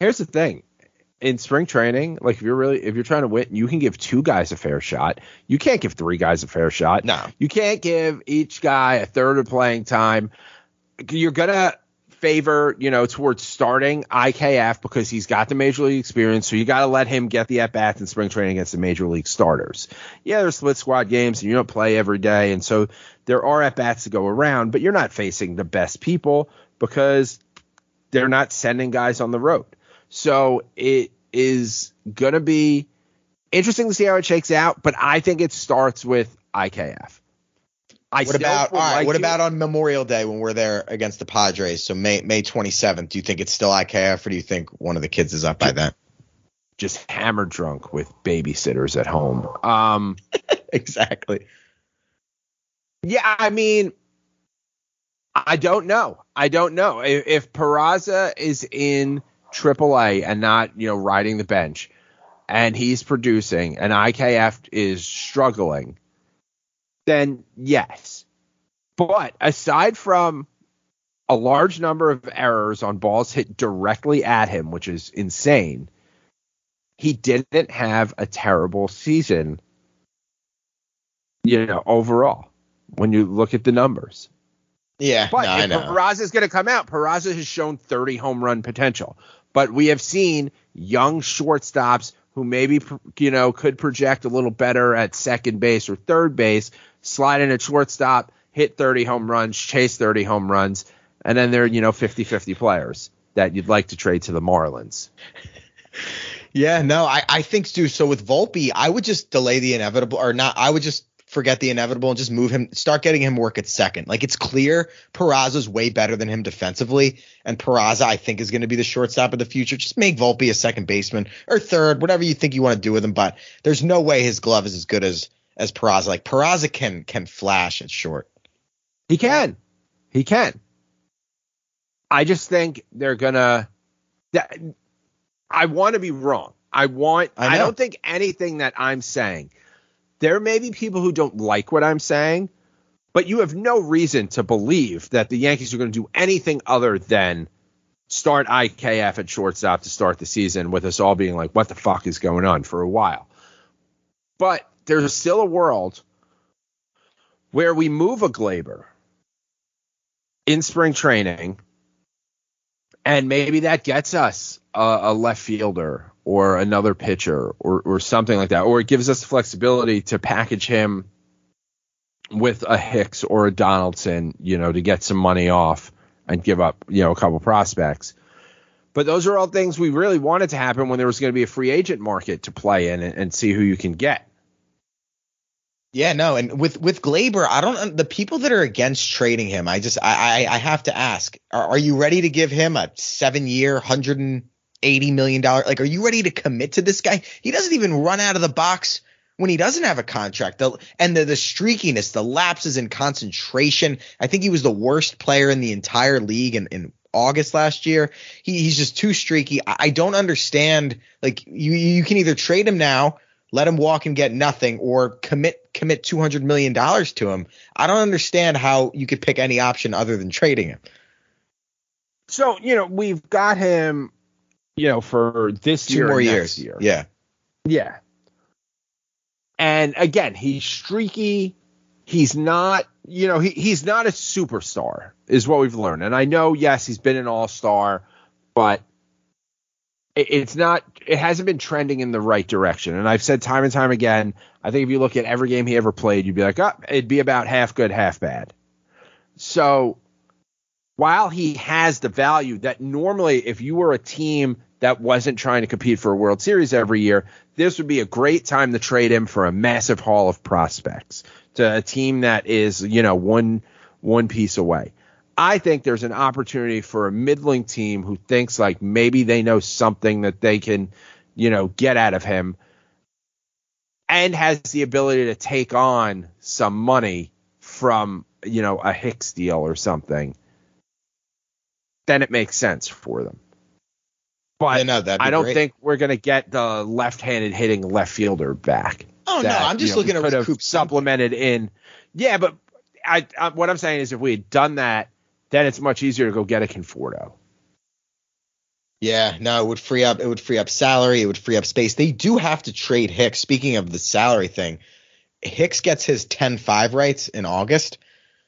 Here's the thing. In spring training, like if you're really if you're trying to win, you can give two guys a fair shot. You can't give three guys a fair shot. No. You can't give each guy a third of playing time. You're gonna favor, you know, towards starting IKF because he's got the major league experience. So you got to let him get the at bats in spring training against the major league starters. Yeah, there's split squad games and you don't play every day, and so there are at bats to go around. But you're not facing the best people because they're not sending guys on the road. So it is gonna be interesting to see how it shakes out. But I think it starts with IKF. I What about all right? like what to- about on Memorial Day when we're there against the Padres? So May May 27th. Do you think it's still IKF, or do you think one of the kids is up by then? just hammer drunk with babysitters at home. Um, exactly. yeah, I mean, I don't know. I don't know if, if Peraza is in AAA and not you know riding the bench, and he's producing, and IKF is struggling, then yes. But aside from a large number of errors on balls hit directly at him, which is insane, he didn't have a terrible season, you know, overall when you look at the numbers. Yeah, But no, if. Peraza is going to come out, Peraza has shown 30 home run potential. But we have seen young shortstops who maybe you know could project a little better at second base or third base, slide in at shortstop, hit 30 home runs, chase 30 home runs, and then they're you know 50-50 players that you'd like to trade to the Marlins. Yeah, no, I, I think too. So with Volpe, I would just delay the inevitable, or not. I would just forget the inevitable and just move him, start getting him work at second. Like it's clear Peraza's way better than him defensively, and Peraza I think is going to be the shortstop of the future. Just make Volpe a second baseman or third, whatever you think you want to do with him. But there's no way his glove is as good as as Peraza. Like Peraza can can flash at short. He can. He can. I just think they're gonna. I want to be wrong. I want. I I, don't think anything that I'm saying. There may be people who don't like what I'm saying, but you have no reason to believe that the Yankees are going to do anything other than start IKF at shortstop to start the season with us all being like, what the fuck is going on for a while. But there's still a world where we move a Gleyber in spring training And maybe that gets us a, a left fielder or another pitcher or, or something like that. Or it gives us flexibility to package him with a Hicks or a Donaldson, you know, to get some money off and give up, you know, a couple prospects. But those are all things we really wanted to happen when there was going to be a free agent market to play in and, and see who you can get. Yeah, no, and with with Gleyber, I don't the people that are against trading him. I just I I, I have to ask: are, are you ready to give him a seven year, hundred and eighty million dollar? Like, are you ready to commit to this guy? He doesn't even run out of the box when he doesn't have a contract. The, and the the streakiness, the lapses in concentration. I think he was the worst player in the entire league in, in August last year. He, he's just too streaky. I, I don't understand. Like, you you can either trade him now let him walk and get nothing or commit commit 200 million dollars to him. I don't understand how you could pick any option other than trading him. So, you know, we've got him, you know, for this Two year more years. next year. Yeah. Yeah. And again, he's streaky. He's not, you know, he, he's not a superstar, is what we've learned. And I know, yes, he's been an all star, but it's not, it hasn't been trending in the right direction. And I've said time and time again, I think if you look at every game he ever played, you'd be like, oh, it'd be about half good, half bad. So while he has the value that normally, if you were a team that wasn't trying to compete for a World Series every year, this would be a great time to trade him for a massive haul of prospects to a team that is, you know, one one piece away. I think there's an opportunity for a middling team who thinks like maybe they know something that they can, you know, get out of him and has the ability to take on some money from, you know, a Hicks deal or something. Then it makes sense for them. But Yeah, no, I don't great. think we're going to get the left-handed hitting left fielder back. Oh no, I'm just you know, looking at could have supplemented in. Yeah, but I, I what I'm saying is if we had done that, then it's much easier to go get a Conforto. Yeah, no, it would free up it would free up salary, it would free up space. They do have to trade Hicks. Speaking of the salary thing, Hicks gets his 10-5 rights in August.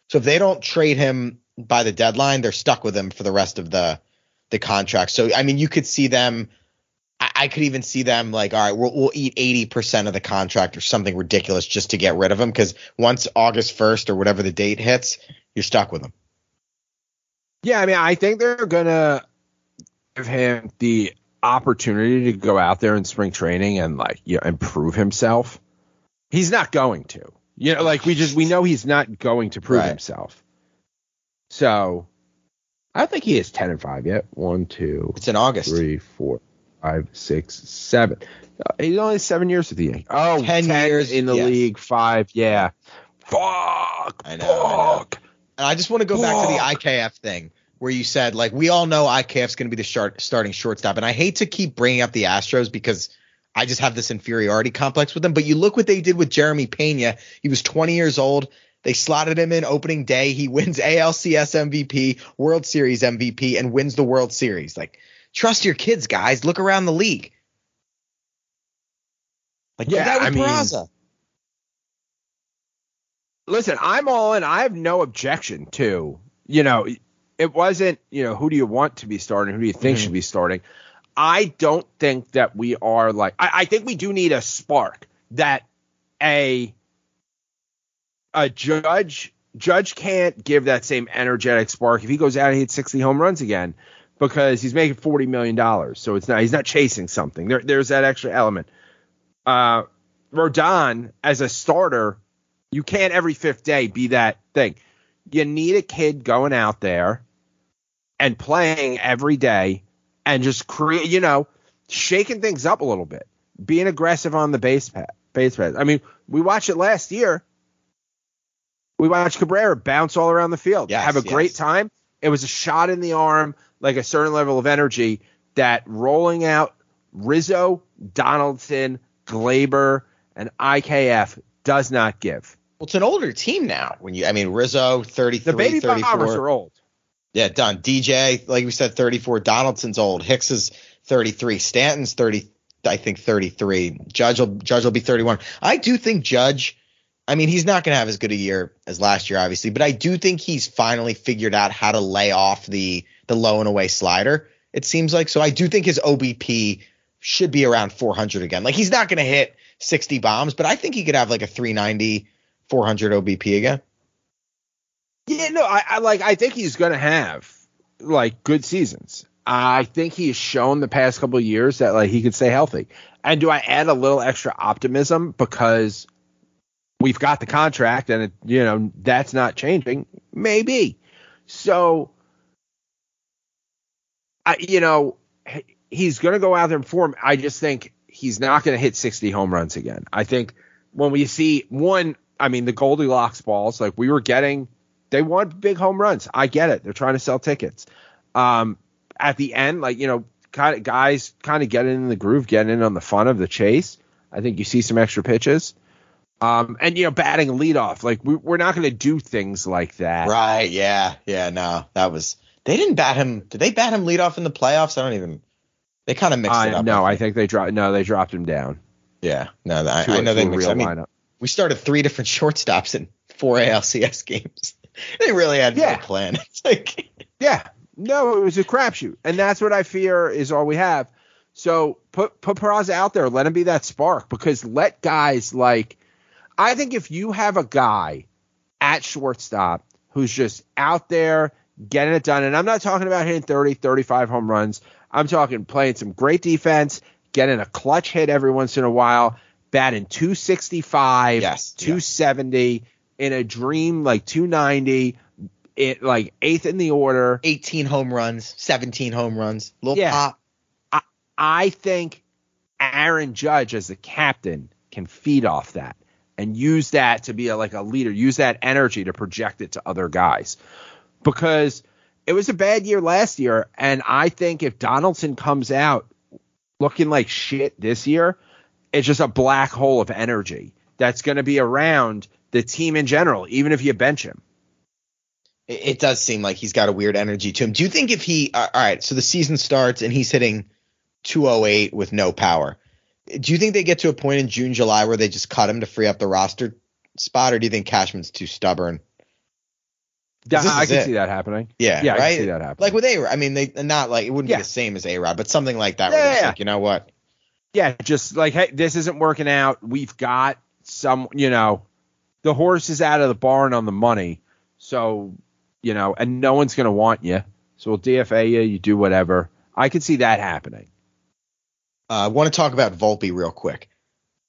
So if they don't trade him by the deadline, they're stuck with him for the rest of the the contract. So I mean, you could see them I, I could even see them like, all right, we'll, we'll eat 80% of the contract or something ridiculous just to get rid of him because once August 1st or whatever the date hits, you're stuck with him. Yeah, I mean, I think they're gonna give him the opportunity to go out there in spring training and like you know improve himself. He's not going to. You know, like we just we know he's not going to prove Right. himself. So I think he is ten and five yet. One, two, It's in August. three, four, five, six, seven. Uh, he's only seven years with the Yankees. Oh, 10 years, in the yes. league. Five, yeah. Fuck. I know, I know. And I just want to go back to the. IKF thing where you said like we all know IKF's going to be the start, starting shortstop, and I hate to keep bringing up the Astros because I just have this inferiority complex with them. But you look what they did with Jeremy Pena. He was 20 years old. They slotted him in opening day. He wins ALCS MVP, World Series MVP, and wins the World Series. Like, trust your kids, guys. Look around the league. Like, Yeah, yeah, that with I mean- Peraza. Listen, I'm all in. I have no objection to, you know, it wasn't, you know, who do you want to be starting? Who do you think Mhm. should be starting? I don't think that we are like, I, I think we do need a spark that a, a judge, judge can't give that same energetic spark if he goes out and hits 60 home runs again because he's making $40 million. So it's not, he's not chasing something. There, there's that extra element. Uh, Rodon as a starter, you can't every fifth day be that thing. You need a kid going out there and playing every day and just create, you know, shaking things up a little bit, being aggressive on the base pad, base pads. I mean, we watched it last year. We watched Cabrera bounce all around the field, Yes, have a great time. It was a shot in the arm, like a certain level of energy that rolling out Rizzo, Donaldson, Gleyber, and IKF does not give. Well, it's an older team now. When you, I mean, Rizzo, 33, The baby 34. bombers are old. Yeah, done. DJ, like we said, 34. Donaldson's old. Hicks is 33. Stanton's 30, I think 33. Judge will Judge will be 31. I do think Judge. I mean, he's not going to have as good a year as last year, obviously, but I do think he's finally figured out how to lay off the the low and away slider. It seems like so. I do think his OBP should be around 400 again. Like he's not going to hit 60 bombs, but I think he could have like a 390, 400 OBP again. Yeah, no, I, I like. I think he's going to have like good seasons. I think he's shown the past couple years that like he could stay healthy. And do I add a little extra optimism because we've got the contract and it, you know that's not changing? Maybe. So, I you know he's going to go out there and form. I just think he's not going to hit 60 home runs again. I think when we see one, I mean the Goldilocks balls, like we were getting, they want big home runs. I get it. They're trying to sell tickets. Um, at the end, like you know, kind of guys kind of getting in the groove, getting in on the fun of the chase. I think you see some extra pitches. Um, and you know, batting leadoff, like we, we're not going to do things like that. Right? Yeah. Yeah. No, that was they didn't bat him. Did they bat him leadoff in the playoffs? I don't even. They kind of mixed Uh, it up. no, I think they dropped. No, they dropped him down. Yeah. No, I, to I know they mixed. I mean, lineup. We started three different shortstops in four ALCS games. they really had Yeah. no plan. It's like Yeah. No, it was a crapshoot. And that's what I fear is all we have. So put put Peraza out there, let him be that spark because let guys like I think if you have a guy at shortstop who's just out there getting it done, and I'm not talking about hitting 30, 35 home runs. I'm talking playing some great defense, getting a clutch hit every once in a while, batting 265, Yes, 270 in a dream like 290, it like eighth in the order. 18 home runs, 17 home runs, little Yeah. pop. I think Aaron Judge as the captain can feed off that and use that to be a, like a leader, use that energy to project it to other guys. Because it was a bad year last year, and I think if Donaldson comes out looking like shit this year, it's just a black hole of energy that's going to be around the team in general, even if you bench him. It, it does seem like he's got a weird energy to him. Do you think if he, uh, all right, so the season starts and he's hitting 208 with no power, do you think they get to a point in June, July where they just cut him to free up the roster spot, or do you think Cashman's too stubborn? Yeah, I can it. see that happening. Yeah, Yeah, I can see that happening. Like with A, I mean, they not like it wouldn't Yeah. be the same as A Rod, but something like that. Yeah, where they're just yeah. like, you know what? Yeah, just like, hey, this isn't working out. We've got some, you know, the horse is out of the barn on the money. So, you know, and no one's going to want you. So we'll DFA you, you do whatever. I could see that happening. I uh, want to talk about Volpe real quick.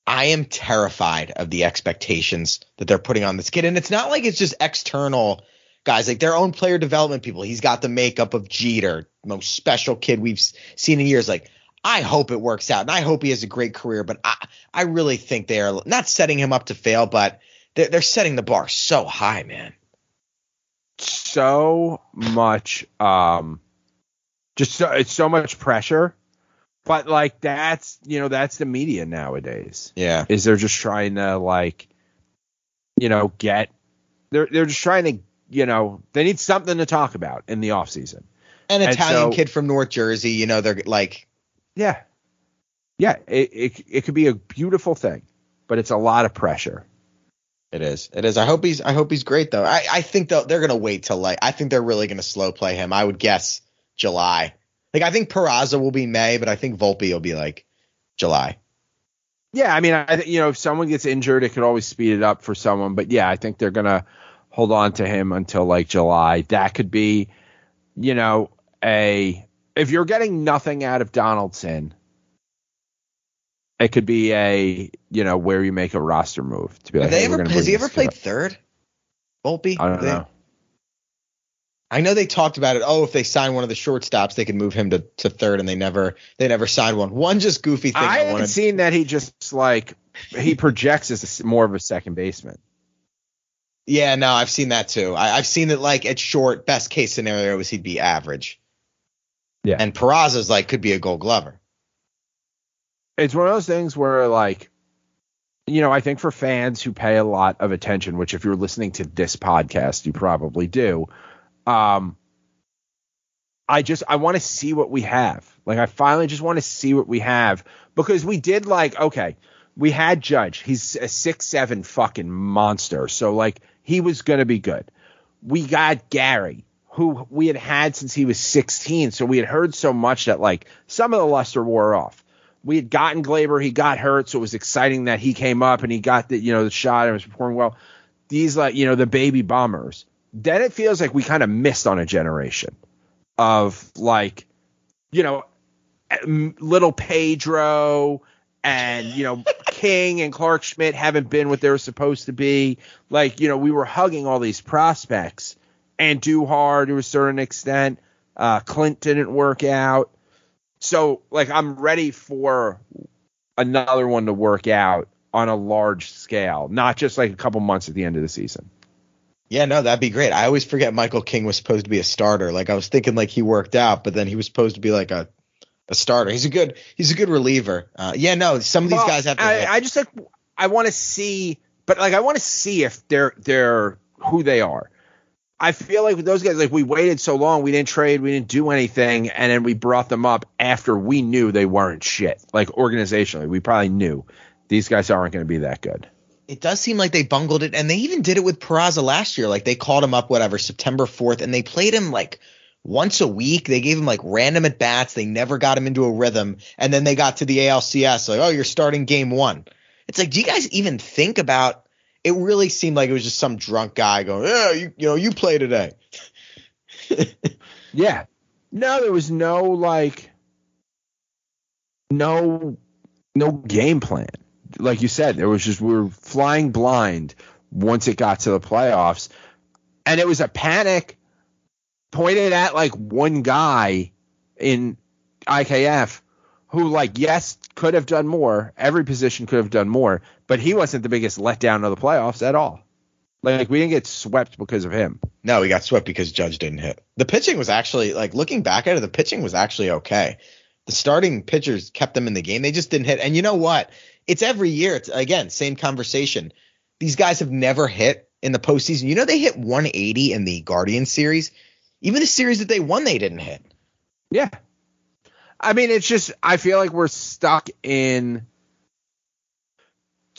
I am terrified of the expectations that they're putting on this kid. And it's not like it's just external guys, like their own player development people. He's got the makeup of Jeter, most special kid we've seen in years. Like, I hope it works out and I hope he has a great career, but I, I really think they are not setting him up to fail, but they're, they're setting the bar so high, man. So much, um, just so, it's so much pressure. But like that's you know that's the media nowadays. Yeah. is they're just trying to like you know get they're they're just trying to you know they need something to talk about in the off season. An Italian so- kid from North Jersey, you know, they're like, Yeah. Yeah, it, it it could be a beautiful thing, but it's a lot of pressure. It is. It is. I hope he's. I hope he's great though. I, I think they'll, they're gonna wait till like. I think they're really gonna slow play him. I would guess July. Like I think Peraza will be May, but I think Volpe will be like July. Yeah, I mean, I think you know if someone gets injured, it could always speed it up for someone. But yeah, I think they're gonna hold on to him until like July. That could be, you know, a if you're getting nothing out of Donaldson, it could be a you know where you make a roster move to be like. Have they hey, ever? Has he ever played up. third? Volpe. I don't They- know. I know they talked about it. Oh, if they sign one of the shortstops, they could move him to, to third, and they never they never signed one. One just goofy thing. I I, haven't seen that he just like he projects as more of a second baseman. Yeah, no, I've seen that too. I, I've seen that like at short, best case scenario is he'd be average. Yeah. And Peraza's like could be a Gold Glover. it's one of those things where like you know i think for fans who pay a lot of attention which if you're listening to this podcast you probably do um i just i want to see what we have. Like i finally just want to see what we have. Because we did like okay we had judge. He's a six seven fucking monster. So like he was gonna be good. We got gary who we had had since he was 16. So we had heard so much that like some of the luster wore off. We had gotten Gleyber, he got hurt, so it was exciting that he came up and he got the you know the shot and was performing well. These like you know the baby bombers. Then it feels like we kind of missed on a generation of like you know little Pedro and you know King and Clarke Schmidt haven't been what they were supposed to be. Like you know we were hugging all these prospects and Duhar to a certain extent. Uh, Clint didn't work out, so like I'm ready for another one to work out on a large scale, not just like a couple months at the end of the season. Yeah, no, that'd be great. I always forget Michael King was supposed to be a starter. Like I was thinking like he worked out, but then he was supposed to be like a a starter. He's a good he's a good reliever. Uh, yeah, no, some of these well, guys have to. I, I just like I want to see, but like I want to see if they're they're who they are. I feel like with those guys, like we waited so long, we didn't trade, we didn't do anything, and then we brought them up after we knew they weren't shit. Like organizationally, we probably knew these guys aren't going to be that good. It does seem like they bungled it, and they even did it with Peraza last year. Like they called him up, whatever, September fourth, and they played him like once a week. They gave him like random at bats. They never got him into a rhythm. And then they got to the ALCS, like, oh, you're starting game one. It's like, do you guys even think about it really seemed like it was just some drunk guy going, Yeah, you you know, you play today. yeah. No, there was no like no no game plan. Like you said, there was just we were flying blind once it got to the playoffs. And it was a panic pointed at like one guy in IKF who like yes could have done more every position could have done more but he wasn't the biggest letdown of the playoffs at all. Like we didn't get swept because of him. No we got swept because judge didn't hit. The pitching was actually like looking back at it the pitching was actually okay. The starting pitchers kept them in the game. They just didn't hit. And you know what? It's every year. It's again same conversation. These guys have never hit in the postseason. You know they hit 180 in the guardian series? Even the series that they won, they didn't hit. Yeah. I mean, it's just, I feel like we're stuck in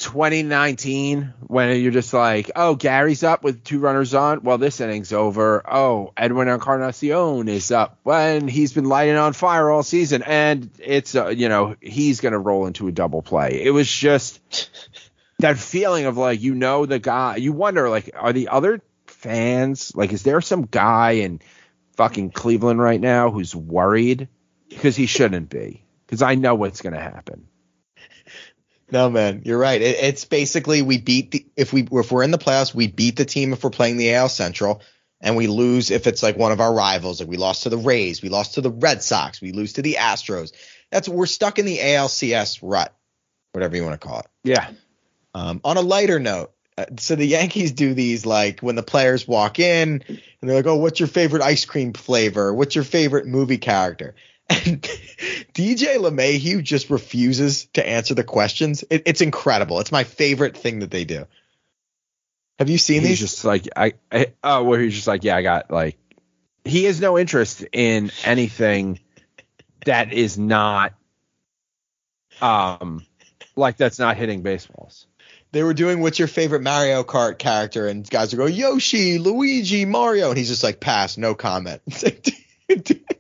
2019 when you're just like, oh, Gary's up with two runners on. Well, this inning's over. Oh, Edwin Encarnacion is up when he's been lighting on fire all season. And it's, uh, you know, he's going to roll into a double play. It was just that feeling of like, you know, the guy, you wonder, like, are the other fans? Like, is there some guy in fucking Cleveland right now who's worried? Because he shouldn't be. Because I know what's going to happen. No, man, you're right. It, it's basically we beat the if we if we're in the playoffs, we beat the team if we're playing the AL Central, and we lose if it's like one of our rivals. Like we lost to the Rays, we lost to the Red Sox, we lose to the Astros. That's we're stuck in the ALCS rut, whatever you want to call it. Yeah. Um, on a lighter note, uh, so the Yankees do these like when the players walk in and they're like, "Oh, what's your favorite ice cream flavor? What's your favorite movie character?" And DJ LeMahieu just refuses to answer the questions. It, it's incredible. It's my favorite thing that they do. Have you seen he's these? just like I, I oh where he's just like yeah I got like he has no interest in anything that is not um like that's not hitting baseballs they were doing what's your favorite Mario Kart character, and guys are going Yoshi, Luigi, Mario, and he's just like pass, no comment.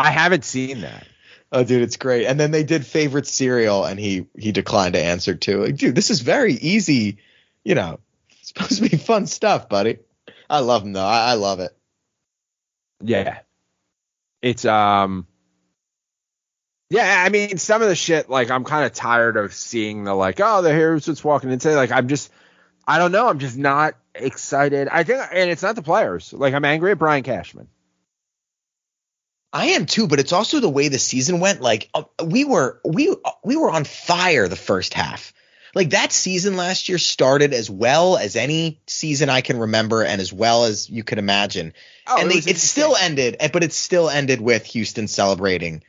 I haven't seen that. Oh, dude, it's great. And then they did favorite cereal, and he he declined to answer too. Like, dude, this is very easy. You know, supposed to be fun stuff, buddy. I love him though. I, I love it. Yeah, it's um yeah, I mean, some of the shit, like, I'm kind of tired of seeing the, like, oh, the here's what's walking in into. Like, I'm just, I don't know. I'm just not excited. I think, and it's not the players. Like, I'm angry at Brian Cashman. I am too, but it's also the way the season went. Like, uh, we were, we, we were on fire the first half. Like, that season last year started as well as any season I can remember and as well as you could imagine. Oh, and it, they, it still ended, but it still ended with Houston celebrating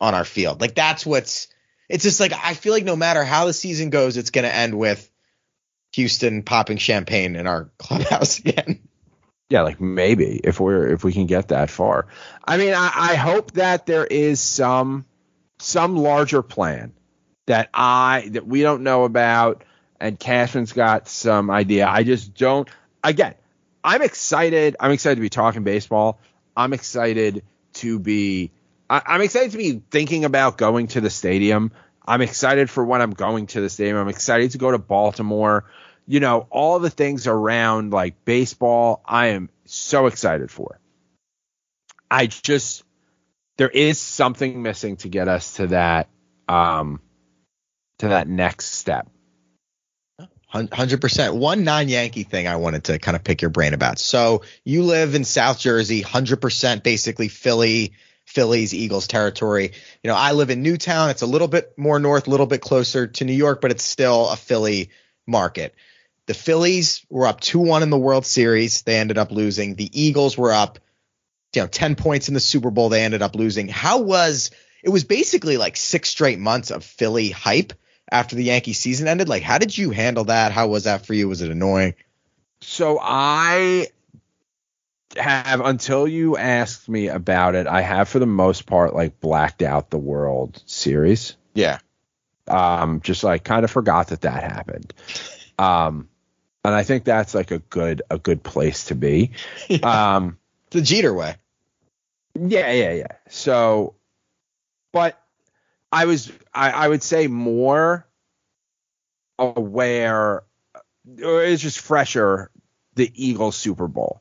on our field. Like that's what's it's just like I feel like no matter how the season goes, it's going to end with Houston popping champagne in our clubhouse again. Yeah, like maybe if we're if we can get that far. I mean, I, I hope that there is some some larger plan that I that we don't know about, and Cashman's got some idea. I just don't. Again, I'm excited. I'm excited to be talking baseball. I'm excited to be. I, I'm excited to be thinking about going to the stadium. I'm excited for when I'm going to the stadium. I'm excited to go to Baltimore. You know, all the things around like baseball, I am so excited for. I just there is something missing to get us to that um to that next step. Hundred percent. One non-Yankee thing I wanted to kind of pick your brain about. So you live in South Jersey, hundred percent, basically Philly, Phillies, Eagles territory. You know, I live in Newtown. It's a little bit more north, a little bit closer to New York, but it's still a Philly market. The Phillies were up two one in the World Series. They ended up losing. The Eagles were up, you know, ten points in the Super Bowl. They ended up losing. How was it? Was basically like six straight months of Philly hype after the Yankee season ended. Like, how did you handle that? How was that for you? Was it annoying? So I have until you asked me about it, I have for the most part like blacked out the World Series. Yeah. Um, just like kind of forgot that that happened. Um, and I think that's like a good a good place to be. Yeah. Um, The Jeter way. yeah, yeah, yeah. So, but I was I, I would say more aware. Or it's just fresher the Eagles Super Bowl,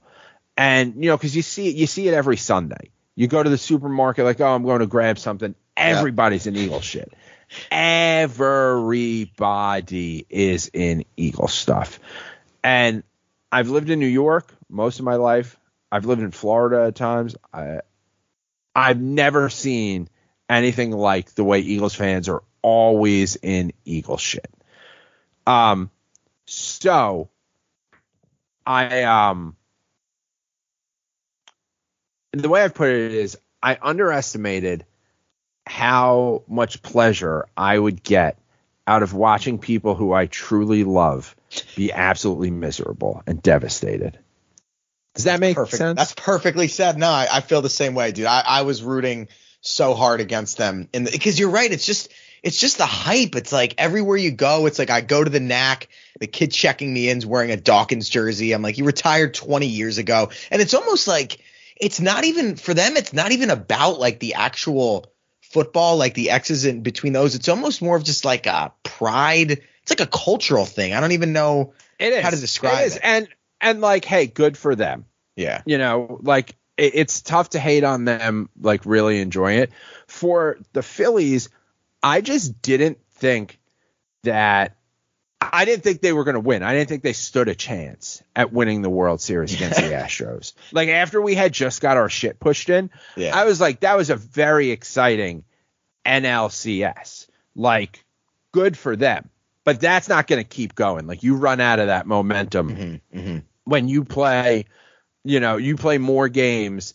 and you know because you see you see it every Sunday. You go to the supermarket like oh I'm going to grab something. Everybody's in Eagle shit. Everybody is in Eagle stuff, and I've lived in New York most of my life. I've lived in Florida at times. I I've never seen anything like the way Eagles fans are always in Eagle shit. Um, so I um the way I've put it is I underestimated how much pleasure I would get out of watching people who I truly love be absolutely miserable and devastated. Does that make Perfect. sense? That's perfectly said. No, I, I feel the same way, dude. I, I was rooting so hard against them, and because you're right, it's just it's just the hype. It's like everywhere you go, it's like I go to the knack, the kid checking me in's wearing a Dawkins jersey. I'm like, he retired 20 years ago, and it's almost like it's not even for them. It's not even about like the actual football, like the X's in between those. It's almost more of just like a pride. It's like a cultural thing. I don't even know it is how to describe it. Is. it. And and like, hey, good for them. Yeah. you know, like it, it's tough to hate on them, like really enjoying it. For the Phillies, I just didn't think that I didn't think they were going to win. I didn't think they stood a chance at winning the World Series against the Astros. Like after we had just got our shit pushed in, Yeah. I was like, that was a very exciting NLCS. Like, good for them. But that's not going to keep going. Like you run out of that momentum Mm-hmm, mm-hmm. when you play, you know, you play more games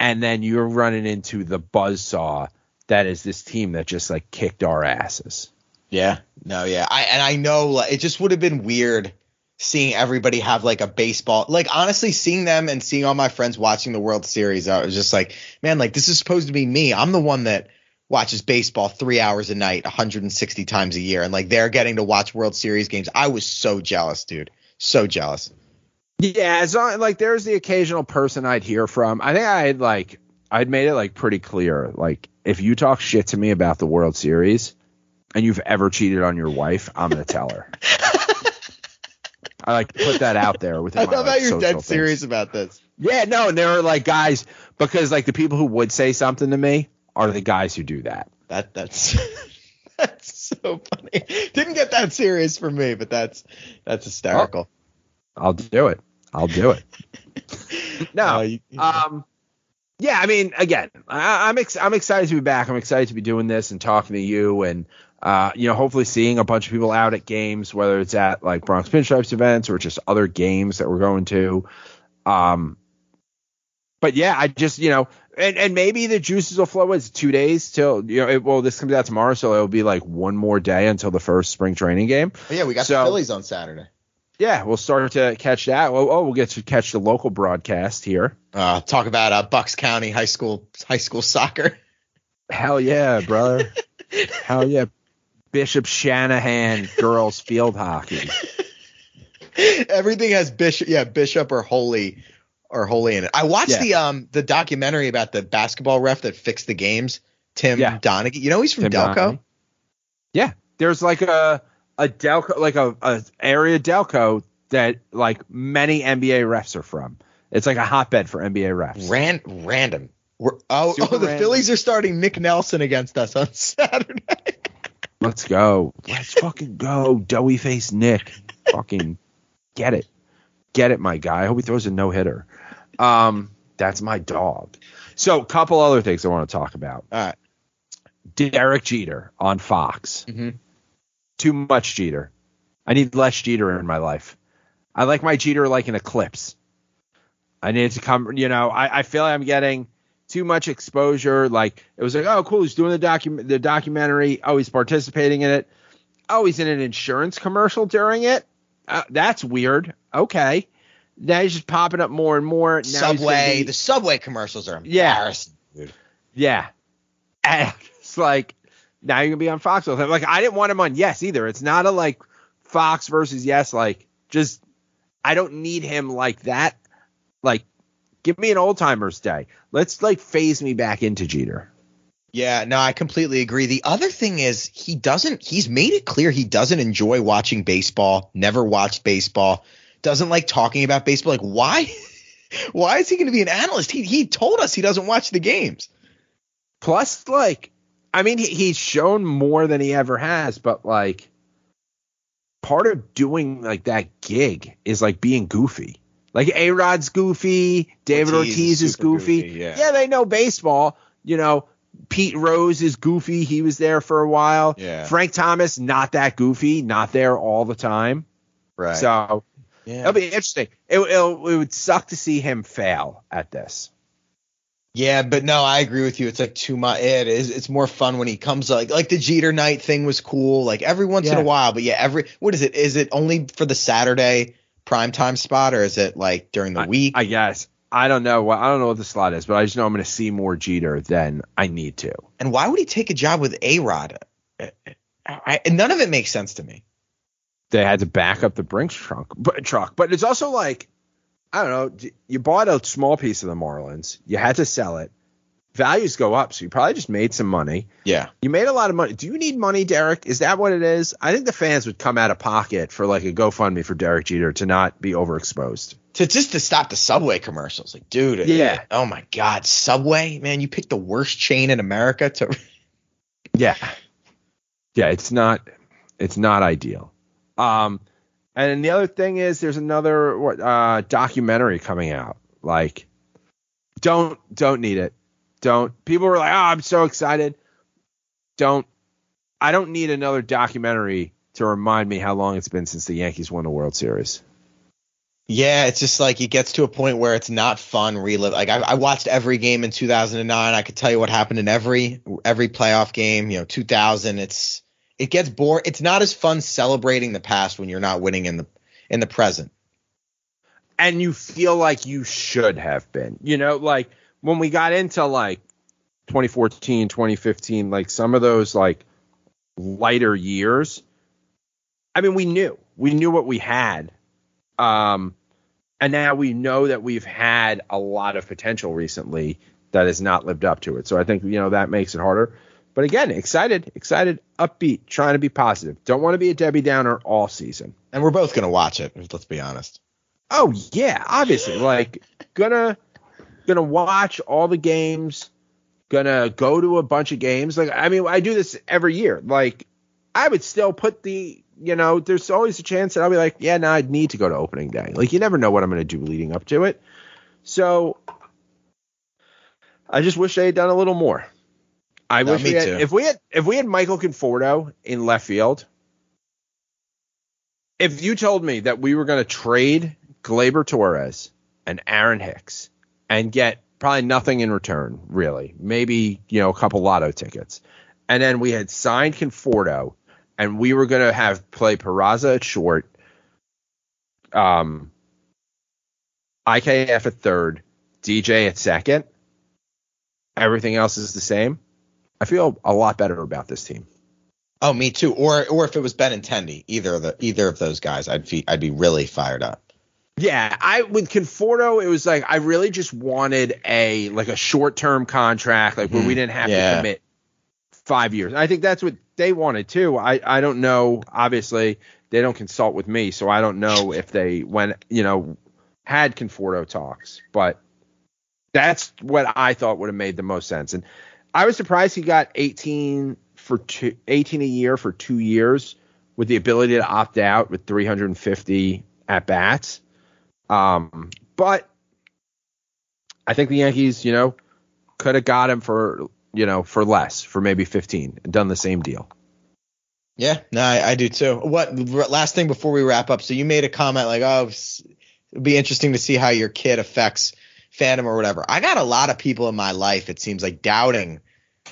and then you're running into the buzzsaw that is this team that just like kicked our asses. Yeah, no, yeah. I and I know like, it just would have been weird seeing everybody have like a baseball. Like honestly, seeing them and seeing all my friends watching the World Series, I was just like, man, like this is supposed to be me. I'm the one that watches baseball three hours a night, 160 times a year, and like they're getting to watch World Series games. I was so jealous, dude. So jealous. Yeah, as long, like there's the occasional person I'd hear from. I think I had like I'd made it like pretty clear. Like if you talk shit to me about the World Series and you've ever cheated on your wife, I'm gonna tell her. I like put that out there within I my how like, you're dead things. serious about this. Yeah, no, and there are like guys because like the people who would say something to me are the guys who do that. That that's that's so funny. Didn't get that serious for me, but that's that's hysterical. I'll do it. I'll do it. no, Uh, you- um, yeah, I mean, again, I, I'm ex- I'm excited to be back. I'm excited to be doing this and talking to you, and uh, you know, hopefully seeing a bunch of people out at games, whether it's at like Bronx Pinstripes events or just other games that we're going to. Um, but yeah, I just you know, and and maybe the juices will flow. It's two days till you know. It, well, this comes out tomorrow, so it'll be like one more day until the first spring training game. But yeah, we got so- the Phillies on Saturday. Yeah, we'll start to catch that. Oh, oh, we'll get to catch the local broadcast here. Uh, talk about uh, Bucks County high school high school soccer. Hell yeah, brother. Hell yeah. Bishop Shanahan girls field hockey. Everything has Bishop, yeah, Bishop or Holy or Holy in it. I watched Yeah. the um the documentary about the basketball ref that fixed the games, Tim Yeah. Donaghy. You know he's from Tim Delco. Donaghy. Yeah, there's like a a Delco, like a, a area Delco that like many NBA refs are from. It's like a hotbed for NBA refs. Ran random. We're, oh, Super oh, the random. Phillies are starting Nick Nelson against us on Saturday. Let's go. Let's fucking go. Doughy face Nick. fucking get it. Get it, my guy. I hope he throws a no hitter. Um, that's my dog. So, a couple other things I want to talk about. All right. Derek Jeter on Fox. Mhm. Too much Jeter. I need less Jeter in my life. I like my Jeter like an eclipse. I need to come, you know, I, I feel like I'm getting too much exposure. Like it was like, oh, cool, he's doing the docu- the documentary. Oh, he's participating in it. Oh, he's in an insurance commercial during it. Uh, that's weird. Okay. Now he's just popping up more and more. Now Subway, be- the Subway commercials are Yeah. embarrassing, dude. yeah. And it's like now you're gonna be on Fox. Like I didn't want him on Yes either. It's not a like Fox versus Yes. Like just I don't need him like that. Like give me an old timers day. Let's like phase me back into Jeter. Yeah, no, I completely agree. The other thing is he doesn't he's made it clear he doesn't enjoy watching baseball, never watched baseball, doesn't like talking about baseball. Like why why is he going to be an analyst? He he told us he doesn't watch the games. Plus, like, I mean, he, he's shown more than he ever has, but like, part of doing like that gig is like being goofy. Like A Rod's goofy, David Ortiz Ortiz, is goofy. goofy, yeah. they know baseball. You know, Pete Rose is goofy. He was there for a while. Yeah. Frank Thomas, not that goofy, not there all the time. Right. So yeah. it'll be interesting. It, it would suck to see him fail at this. Yeah, but no, I agree with you. It's like too much. It is. It's more fun when he comes like like the Jeter night thing was cool. Like every once in a while, but yeah, every what is it? Is it only for the Saturday primetime spot or is it like during the week? I guess. I don't know I don't know what the slot is, but I just know I'm going to see more Jeter than I need to. and why would he take a job with A Rod? I, I- none of it makes sense to me. They had to back up the Brinks trunk, but, truck, but it's also like I don't know. You bought a small piece of the Marlins, you had to sell it. Values go up, so you probably just made some money. Yeah. You made a lot of money. Do you need money, Derek? Is that what it is? I think the fans would come out of pocket for like a GoFundMe for Derek Jeter to not be overexposed. To just to stop the Subway commercials, like, dude. Yeah. Oh my God, Subway, man, you picked the worst chain in America to. Yeah. Yeah, it's not it's not ideal. Um and the other thing is there's another uh documentary coming out. Like don't don't need it. Don't people were like, "Oh, I'm so excited." Don't I don't need another documentary to remind me how long it's been since the Yankees won the World Series. Yeah, it's just like it gets to a point where it's not fun relive. Like I, I watched every game in 2009. I could tell you what happened in every every playoff game. You know, 2000. It's it gets boring. It's not as fun celebrating the past when you're not winning in the in the present. and you feel like you should have been. You know, like when we got into like 2014, 2015, like some of those like lighter years. I mean, we knew. We knew what we had. Um and now we know that we've had a lot of potential recently that has not lived up to it. So I think you know that makes it harder. But again, excited, excited, upbeat, trying to be positive. Don't want to be a Debbie Downer all season. And we're both gonna watch it. Let's be honest. Oh yeah, obviously. Like gonna gonna watch all the games, gonna go to a bunch of games. Like I mean, I do this every year. Like I would still put the you know, there's always a chance that I'll be like, yeah, no, I'd need to go to opening day. Like you never know what I'm gonna do leading up to it. So I just wish they had done a little more. I No, wish we had, too. if we had if we had Michael Conforto in left field, if you told me that we were going to trade Gleyber Torres and Aaron Hicks and get probably nothing in return, really, maybe you know a couple lotto tickets, and then we had signed Conforto and we were going to have play Peraza at short, um, IKF at third, DJ at second, everything else is the same. I feel a lot better about this team. Oh, me too. Or or if it was Benintendi, either of the either of those guys, I'd be I'd be really fired up. Yeah, I with Conforto, it was like I really just wanted a like a short term contract, like where we mm-hmm. didn't have Yeah. to commit five years. I think that's what they wanted too. I I don't know. Obviously, they don't consult with me, so I don't know if they went you know had Conforto talks, but that's what I thought would have made the most sense. And I was surprised he got 18 for two, 18 a year for two years with the ability to opt out with 350 at bats. Um, but I think the Yankees, you know, could have got him for, you know, for less, for maybe 15 and done the same deal. Yeah, no, I, I do too. What last thing before we wrap up? So you made a comment like, "Oh, it'd be interesting to see how your kid affects fandom or whatever." I got a lot of people in my life. It seems like doubting,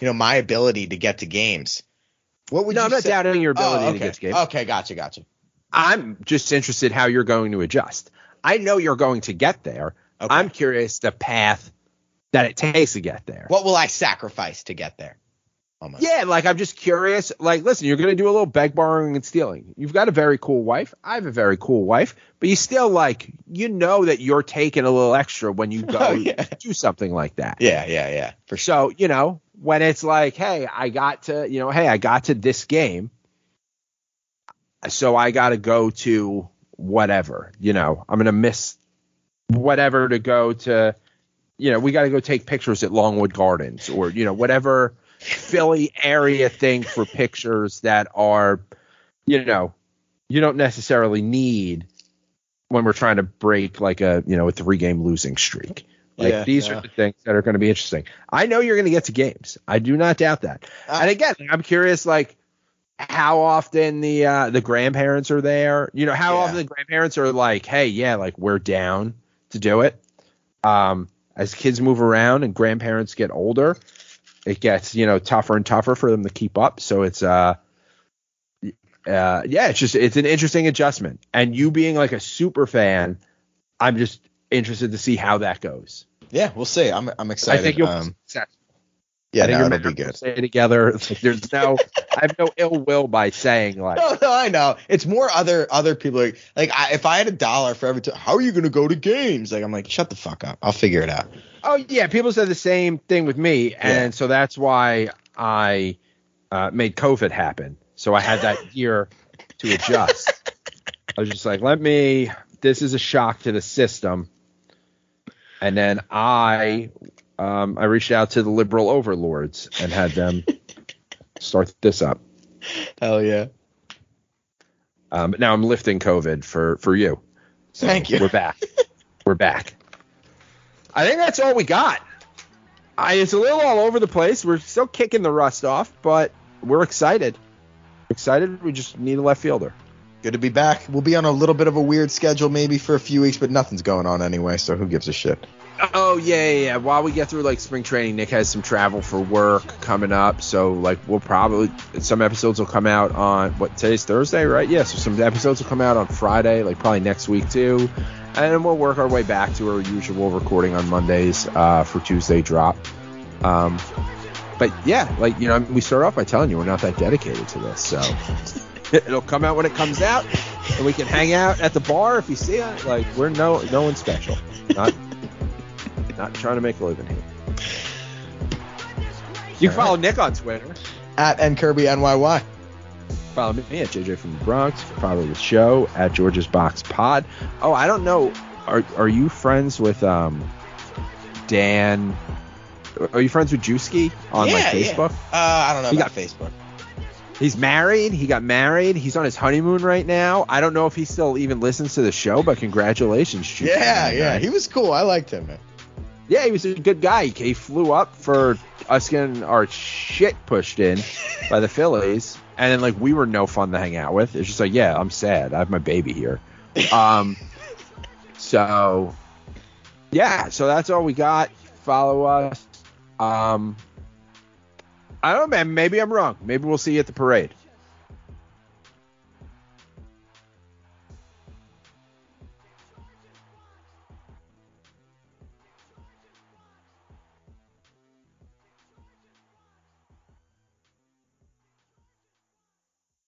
you know, my ability to get to games. What would No, you I'm not say? doubting your ability oh, to get to games. Okay, gotcha, gotcha. I'm just interested how you're going to adjust. I know you're going to get there. Okay. I'm curious the path that it takes to get there. What will I sacrifice to get there? Almost. Yeah, like I'm just curious. Like, listen, you're gonna do a little beg, borrowing, and stealing. You've got a very cool wife. I have a very cool wife, but you still like, you know that you're taking a little extra when you go Oh, yeah. do something like that. Yeah, yeah, yeah, for sure. So you know when it's like, hey, I got to, you know, hey, I got to this game, so I got to go to whatever. You know, I'm gonna miss whatever to go to. You know, we got to go take pictures at Longwood Gardens or you know whatever Philly area thing for pictures that are, you know, you don't necessarily need when we're trying to break like a you know a three game losing streak. Like Yeah, these yeah. are the things that are going to be interesting. I know you're going to get to games. I do not doubt that. Uh, and again, I'm curious like how often the uh the grandparents are there. You know, how Yeah. often the grandparents are like, "Hey, yeah, like we're down to do it." Um as kids move around and grandparents get older, it gets, you know, tougher and tougher for them to keep up. So it's uh uh yeah, it's just it's an interesting adjustment. And you being like a super fan, I'm just interested to see how that goes. Yeah, we'll see. I'm I'm excited. I think you'll um, success. Yeah, I no, it'll be good. Stay together. There's no, I have no ill will by saying like, No, no, I know. It's more other other people like like I, if I had a dollar for every time, how are you gonna go to games? Like I'm like, shut the fuck up. I'll figure it out. oh yeah, people said the same thing with me, and Yeah. so that's why I uh, made COVID happen. So I had that year to adjust. I was just like, let me. This is a shock to the system, and then I, um, I reached out to the liberal overlords and had them start this up. Hell yeah. Um, now I'm lifting COVID for for you. So Thank you. We're back. we're back. I think that's all we got. I, it's a little all over the place. We're still kicking the rust off, but we're excited. Excited. We just need a left fielder. Good to be back. We'll be on a little bit of a weird schedule maybe for a few weeks, but nothing's going on anyway, so who gives a shit? Oh yeah, yeah, yeah. While we get through like spring training, Nick has some travel for work coming up, so like we'll probably some episodes will come out on what today's Thursday, right? Yeah, so some episodes will come out on Friday, like probably next week too, and we'll work our way back to our usual recording on Mondays uh, for Tuesday drop. Um, but yeah, like you know, we start off by telling you we're not that dedicated to this, so it'll come out when it comes out, and we can hang out at the bar if you see it. Like we're no no one special, not not trying to make a living here. You can follow Nick on Twitter. At N Kirby Follow me at JJ from the Bronx. Follow the show at George's Box Pod. Oh, I don't know. Are are you friends with um Dan? Are you friends with Juski on yeah, like yeah. Facebook? Uh, I don't know He about got- Facebook. He's married. He got married. He's on his honeymoon right now. I don't know if he still even listens to the show, but congratulations, Juski. Yeah, man. yeah. He was cool. I liked him, man. Yeah, he was a good guy. He, flew up for us getting our shit pushed in by the Phillies, and then like we were no fun to hang out with. It's just like, yeah, I'm sad. I have my baby here. Um, so yeah, so that's all we got. Follow us. Um, I don't know, man. Maybe I'm wrong. Maybe we'll see you at the parade.